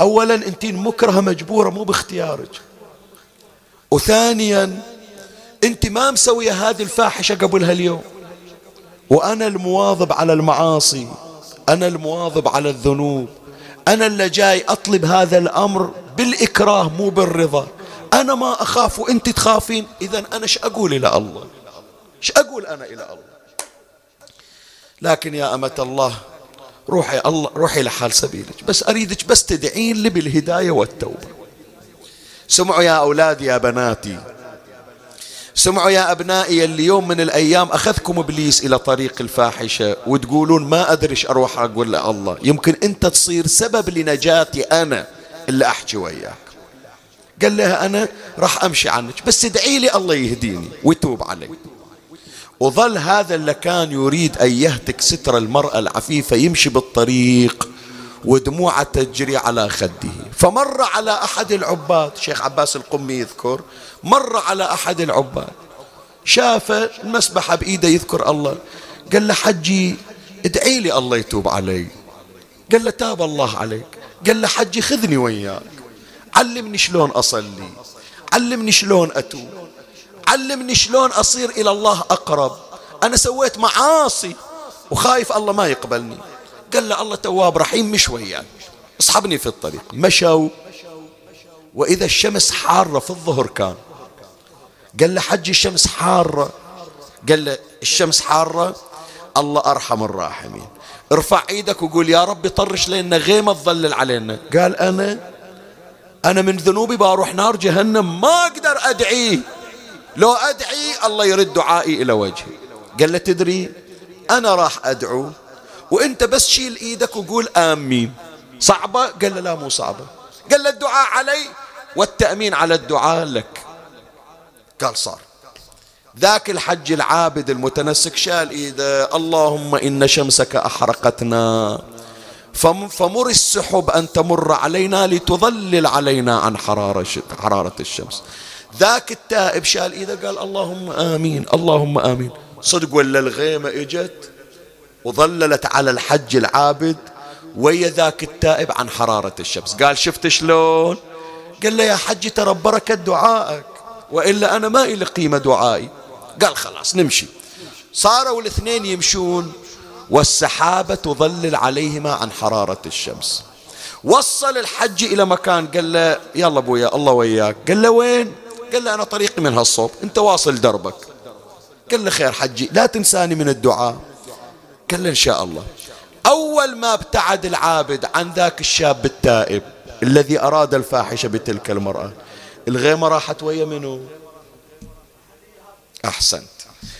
أولا أنت مكرهة مجبورة مو باختيارك. وثانيا أنت ما مسوية هذه الفاحشة قبلها اليوم وأنا المواظب على المعاصي أنا المواظب على الذنوب. أنا اللي جاي أطلب هذا الأمر بالإكراه مو بالرضا. أنا ما أخاف وأنت تخافين. إذا أنا إيش أقول إلى الله؟ إيش أقول أنا إلى الله؟ لكن يا أمة الله روحي الله روحي لحال سبيلك. بس أريدك بس تدعين لي بالهداية والتوبة. سمعوا يا أولادي يا بناتي. سمعوا يا أبنائي اللي يوم من الأيام أخذكم إبليس إلى طريق الفاحشة وتقولون ما أدري إيش أروح أقول الله يمكن أنت تصير سبب لنجاتي أنا اللي أحكي وياك. قال لها أنا راح أمشي عنك بس ادعي لي الله يهديني ويتوب علي. وظل هذا اللي كان يريد أن يهتك ستر المرأة العفيفة يمشي بالطريق ودموعه تجري على خده. فمر على أحد العباد شيخ عباس القمي يذكر مر على أحد العباد. شاف المسبحة بإيده يذكر الله. قال له حجي ادعي لي الله يتوب علي. قال له تاب الله عليك. قال له حجي خذني وياك. علمني شلون أصلي. علمني شلون أتوب. علمني شلون أصير إلى الله أقرب. أنا سويت معاصي وخايف الله ما يقبلني. قال له الله تواب رحيم مش وياك. اصحبني في الطريق. مشوا. وإذا الشمس حارة في الظهر كان. قال له حج الشمس حارة. قال له الشمس حارة. الله أرحم الراحمين. ارفع إيدك وقول يا ربي طرش لنا غيمة تظلل علينا. قال أنا أنا من ذنوبي بروح نار جهنم ما أقدر أدعيه. لو أدعي الله يرد دعائي إلى وجهي. قال له تدري أنا راح أدعو وإنت بس شيل إيدك وقول آمين. صعبة؟ قال له لا مو صعبة. قال له الدعاء علي والتأمين على الدعاء لك. قال صار. ذاك الحج العابد المتنسك شال إيده. اللهم إن شمسك أحرقتنا. فمر السحب أن تمر علينا لتظلل علينا عن حرارة حرارة الشمس. ذاك التائب شال إيده قال اللهم آمين اللهم آمين. صدق ولا الغيمة إجت وظللت على الحج العابد ويا ذاك التائب عن حرارة الشمس. قال شفت شلون؟ قال له يا حج ترى بركة دعائك وإلا أنا ما إلي قيمة دعائي. قال خلاص نمشي. صاروا الاثنين يمشون والسحابة تظلل عليهما عن حرارة الشمس. وصل الحج إلى مكان قال له يلا أبويا الله وياك. قال له وين؟ قال له أنا طريقي من هالصوب أنت واصل دربك. قال له خير حجي لا تنساني من الدعاء. قال له إن شاء الله. أول ما ابتعد العابد عن ذاك الشاب التائب الذي أراد الفاحشة بتلك المرأة الغيمة راحت ويا منه أحسنت.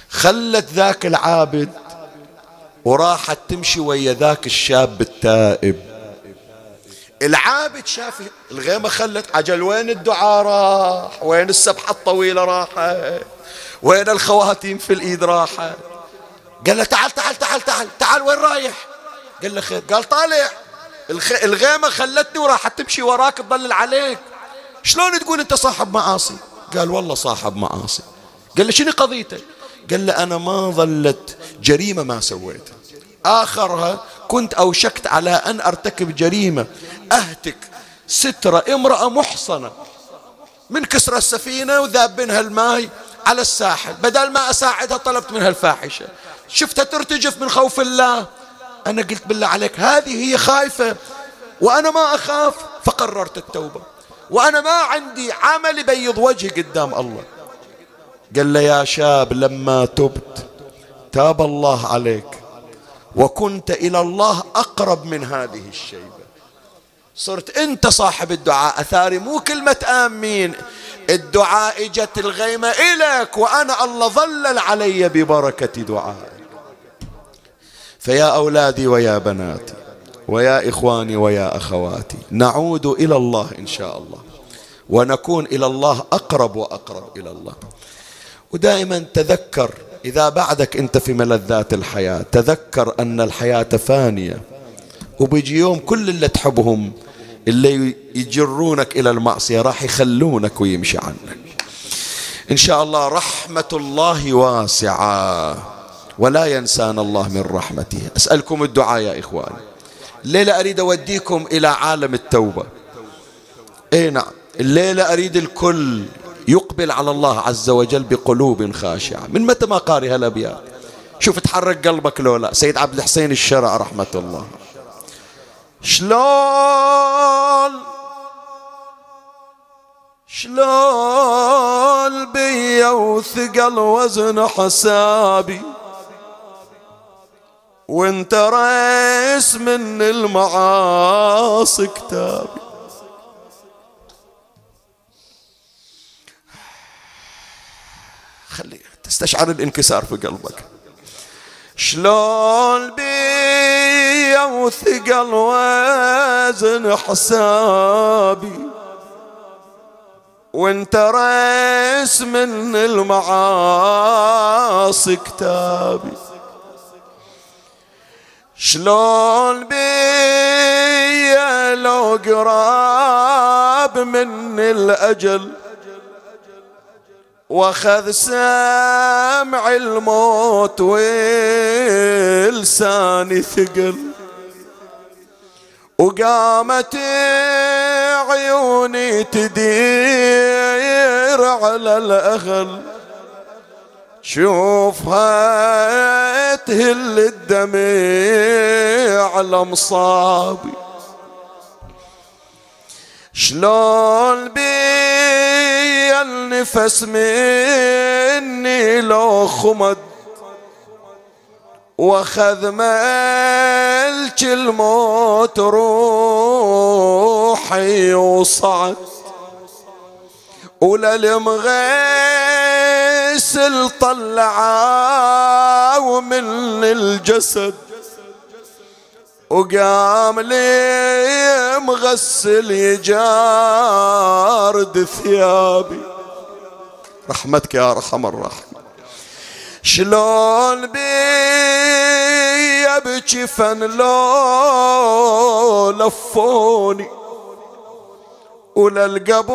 خلت ذاك العابد وراحت تمشي ويا ذاك الشاب التائب. العابد شاف الغيمة خلت عجل. وين الدعاء راح؟ وين السبحة الطويلة راحت؟ وين الخواتيم في الإيد راحت؟ قال له تعال تعال تعال تعال تعال وين رايح؟ قال له خير. قال طالع. الغيمة خلتني وراحت تمشي وراك تضلل عليك. شلون تقول أنت صاحب معاصي؟ قال والله صاحب معاصي. قال له شنو قضيتك؟ قال له أنا ما ظلت جريمة ما سويتها. آخرها كنت أوشكت على أن أرتكب جريمة. أهتك. سترة امرأة محصنة. من كسر السفينة وذاب منها الماء على الساحل. بدل ما أساعدها طلبت منها الفاحشة. شفتها ترتجف من خوف الله. أنا قلت بالله عليك هذه هي خايفة. وأنا ما أخاف فقررت التوبة. وأنا ما عندي عمل يبيض وجهي قدام الله. قال له يا شاب لما تبت تاب الله عليك. وكنت إلى الله أقرب من هذه الشيبة. صرت أنت صاحب الدعاء أثاري مو كلمة آمين. الدعاء إجت الغيمة إليك وأنا الله ظلل علي ببركة دعائك. فيا أولادي ويا بناتي ويا إخواني ويا أخواتي نعود إلى الله إن شاء الله. ونكون إلى الله أقرب وأقرب إلى الله. ودائما تذكر إذا بعدك أنت في ملذات الحياة تذكر أن الحياة فانية. وبيجي يوم كل اللي تحبهم اللي يجرونك إلى المعصية راح يخلونك ويمشي عنك. إن شاء الله رحمة الله واسعة ولا ينسانا الله من رحمته. أسألكم الدعاء يا إخواني الليلة أريد أوديكم إلى عالم التوبة. إيه نعم. الليلة أريد الكل يقبل على الله عز وجل بقلوب خاشعة. من متى ما قاري هالأبيات؟ شوف تحرك قلبك لو لا. سيد عبد الحسين الشرع رحمة الله. شلون شلون بيا وثقل وزن حسابي. وانت رئيس من المعاصي كتابي. خلي تستشعر الانكسار في قلبك. شلون بيا وثقل وزن حسابي. وانت رئيس من المعاصي كتابي. شلون بيا لو قراب من الأجل وأخذ سمع الموت ولساني ثقل. وقامت عيوني تدير على الأهل شوفها تهل الدمع على مصابي. شلون بي النفس مني لو خمد وأخذ ملك الموت روحي وصعد. وللمغيسل طلعا من الجسد وقام لي مغسل يجارد ثيابي رحمتك يا أرحم الراحمين. شلون بي أبكي فن لو لفوني. وللقبر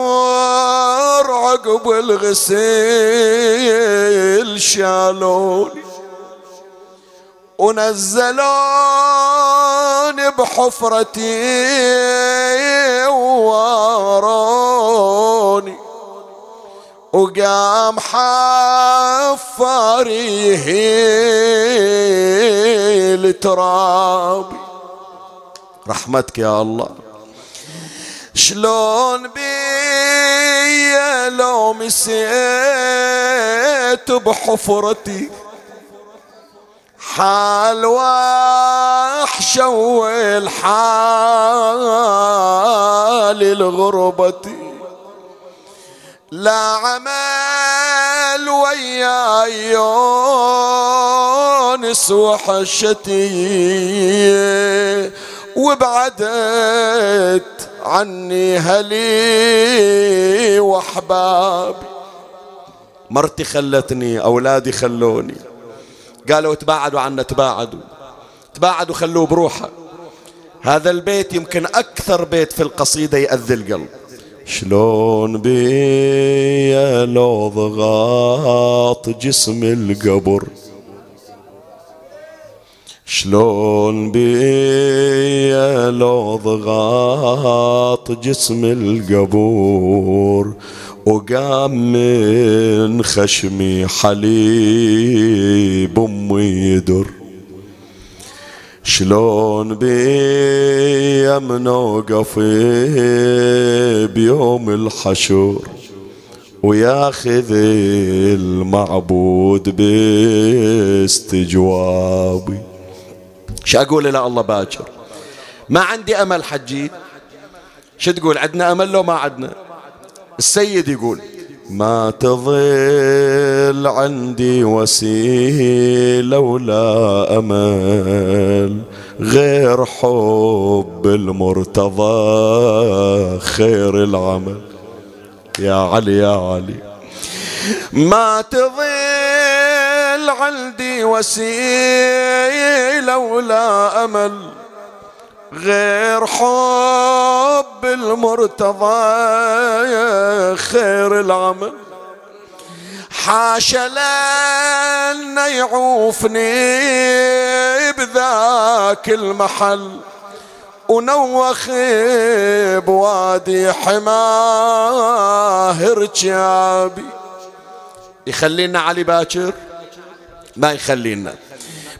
عقب الغسيل شالوني. ونزلون بحفرتي واروني وقام حفار يهيل ترابي رحمتك يا الله. شلون بي لو مسيت بحفرتي؟ حال وحشة والحال الغربتي لا عمل وياي يونس وحشتي. وبعدت عني هلي وأحبابي. مرتي خلتني أولادي خلوني. قالوا تباعدوا عنا تباعدوا. تباعدوا خلوه بروحه. هذا البيت يمكن أكثر بيت في القصيدة يأذي القلب. شلون بيا لو ضغط جسم القبر؟ شلون بيا لو ضغط جسم القبور وقام من خشمي حليب أمي يدر. شلون بيا من اوقف بيوم الحشور وياخذ المعبود باستجوابي شو أقول لا الله باكر. ما عندي أمل حجي. شو تقول؟ عندنا أمل لو ما عندنا السيد يقول ما تظل عندي وسيلة ولا أمل غير حب المرتضى خير العمل. يا علي يا علي. ما تظل عندي وسيلة ولا أمل غير حب المرتضى خير العمل. حاشا لن يعوفني بذاك المحل ونوخ بوادي حماه رجابي يخلينا علي باكر. ما يخلينا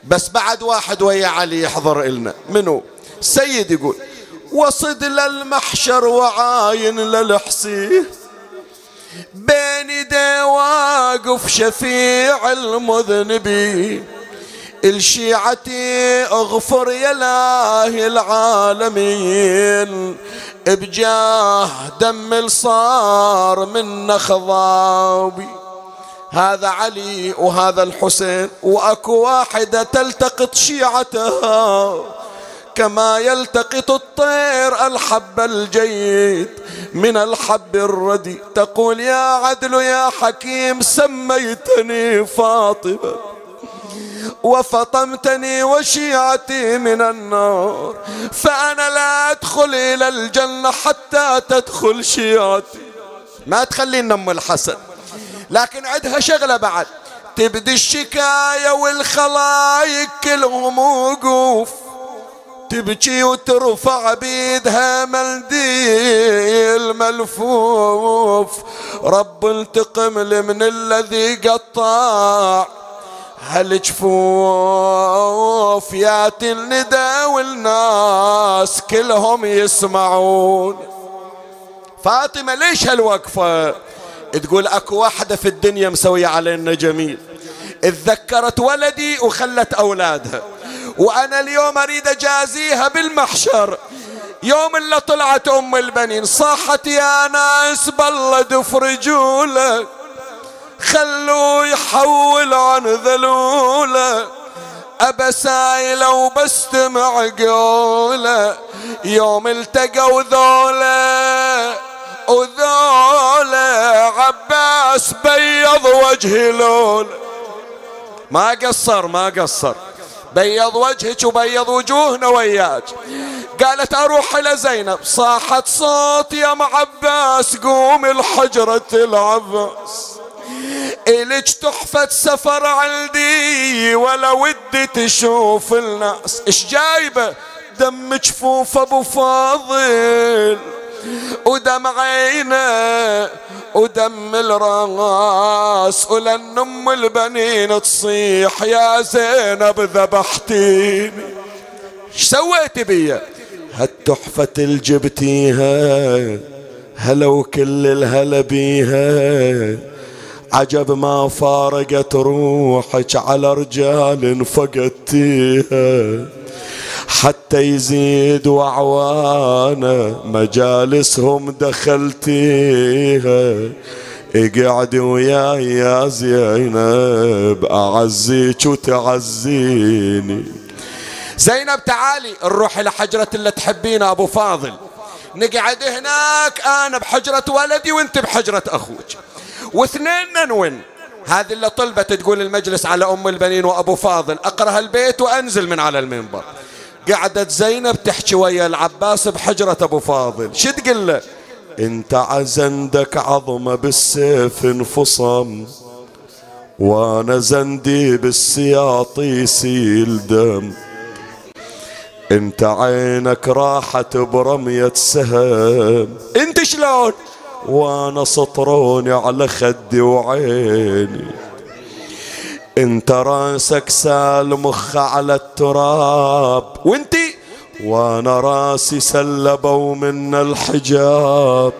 بس بعد واحد ويا علي يحضر إلنا. منو؟ سيد يقول وصد للمحشر وعاين للحصيه بين يدي واقف شفيع المذنبين الشيعتي أغفر يا الله العالمين بجاه دم الصار من خضابي. هذا علي وهذا الحسين وأكو واحدة تلتقط شيعتها. كما يلتقط الطير الحب الجيد من الحب الردي. تقول يا عدل يا حكيم سميتني فاطمة. وفطمتني وشيعتي من النار. فأنا لا أدخل إلى الجنة حتى تدخل شيعتي. ما تخلينا أم الحسن. لكن عندها شغلة بعد. تبدي الشكاية والخلايق كلهم وقوف. تبكي وترفع بيدها منديل ملفوف. رب انتقم من الذي قطع. هالجفوف ياتي الندى والناس كلهم يسمعون. فاطمة ليش هالوقفة؟ تقول أكو واحدة في الدنيا مسوية علينا جميل. اتذكرت ولدي وخلت أولادها. وأنا اليوم أريد أجازيها بالمحشر. يوم اللي طلعت أم البنين صاحت يا ناس بالله دف رجولك خلوه يحول عن ذلوله أبا سايلة وبستمع قوله يوم التقوا ذوله وذوله عباس بيض وجه لوله ما قصر ما قصر. بيض وجهك وبيض وجوهنا وياك. قالت أروح إلى زينب. صاحت صوت يا عباس قوم الحجرة العباس إلك تحفة سفر عندي ولا ودي تشوف الناس. إيش جايبة؟ دم جفوف أبو فاضل. ودم عينه ودم الراس ولن ام البنين تصيح يا زينب ذبحتيني. إيش سويتي بيا؟ هالتحفة اللي جبتيها هلا وكل الهلا بيها. عجب ما فارقت روحك على رجال فقدتيها حتى يزيد وعوانا مجالسهم دخلتيها. اقعد وياي يا زينب اعزيك وتعزيني زينب تعالي نروح إلى حجرة اللي تحبينه أبو فاضل. نقعد هناك أنا بحجرة ولدي وأنت بحجرة أخوك. واثنين ننون هذه اللي طلبت تقول المجلس على أم البنين وأبو فاضل أقرأ البيت وأنزل من على المنبر. قعدت زينب تحكي ويا العباس بحجرة أبو فاضل. شو تقول له؟ إنت عزندك عظمة بالسيف انفصم وأنا زندي بالسياط يسيل دم. إنت عينك راحت برمية سهم. إنت شلون؟ وأنا سطروني على خدي وعيني. انت راسك سال مخ على التراب. وإنتي؟ وأنا راسي سلبوا من الحجاب.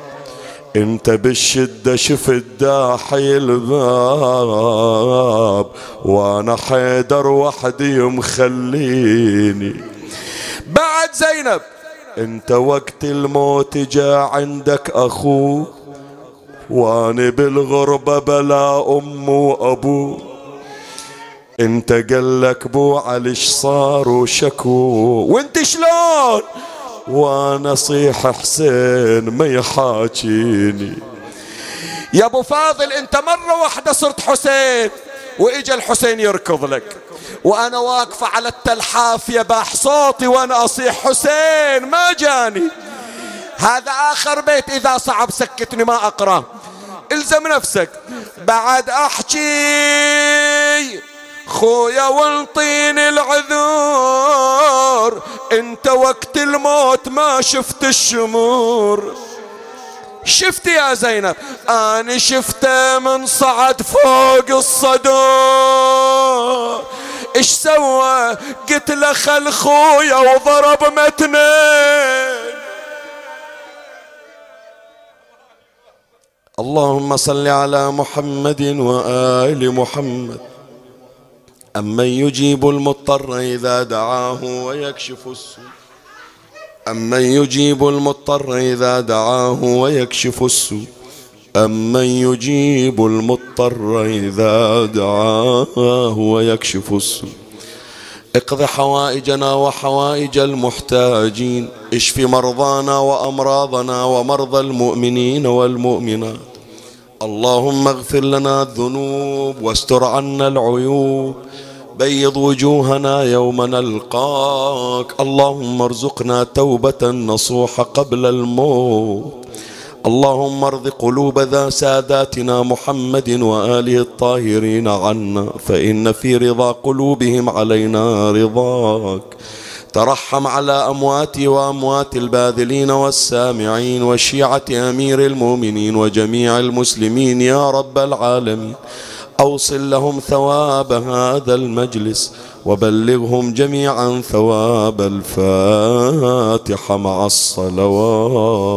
إنت بالشدة شفت داحي الباب. وأنا حيدر وحدي مخليني. بعد زينب انت وقت الموت جاء عندك أخو وأنا بالغربة بلا أم وأبو. انت قالك بو عليش صار وشكو. وأنت شلون؟ وأنا صيح حسين ما يحاكيني يا أبو فاضل انت مرة واحدة صرت حسين وإجا الحسين يركض لك. وأنا واقفة على التلحاف يباح صوتي وأنا أصيح حسين ما جاني. هذا آخر بيت إذا صعب سكتني ما أقرأ. إلزم نفسك. بعد أحكي خويا وانطيني العذور انت وقت الموت ما شفت الشمور. شفت يا زينب؟ أنا شفته من صعد فوق الصدور. إيش سوى؟ قلت له خل خويا وضرب متنين اللهم صل على محمد وآل محمد. أمن يجيب المضطر إذا دعاه ويكشف السوء. أمن يجيب المضطر إذا دعاه ويكشف السوء أمن يجيب المضطر إذا دعاه ويكشف السوء اقض حوائجنا وحوائج المحتاجين اشف مرضانا وأمراضنا ومرضى المؤمنين والمؤمنات. اللهم اغفر لنا الذنوب واستر عنا العيوب. بيض وجوهنا يوم نلقاك. اللهم ارزقنا توبة نصوح قبل الموت. اللهم ارض قلوب ذا ساداتنا محمد وآله الطاهرين عنا فإن في رضا قلوبهم علينا رضاك. ترحم على أمواتي وأموات الباذلين والسامعين وشيعة أمير المؤمنين وجميع المسلمين يا رب العالمين. أوصل لهم ثواب هذا المجلس وبلغهم جميعا ثواب الفاتحة مع الصلوات.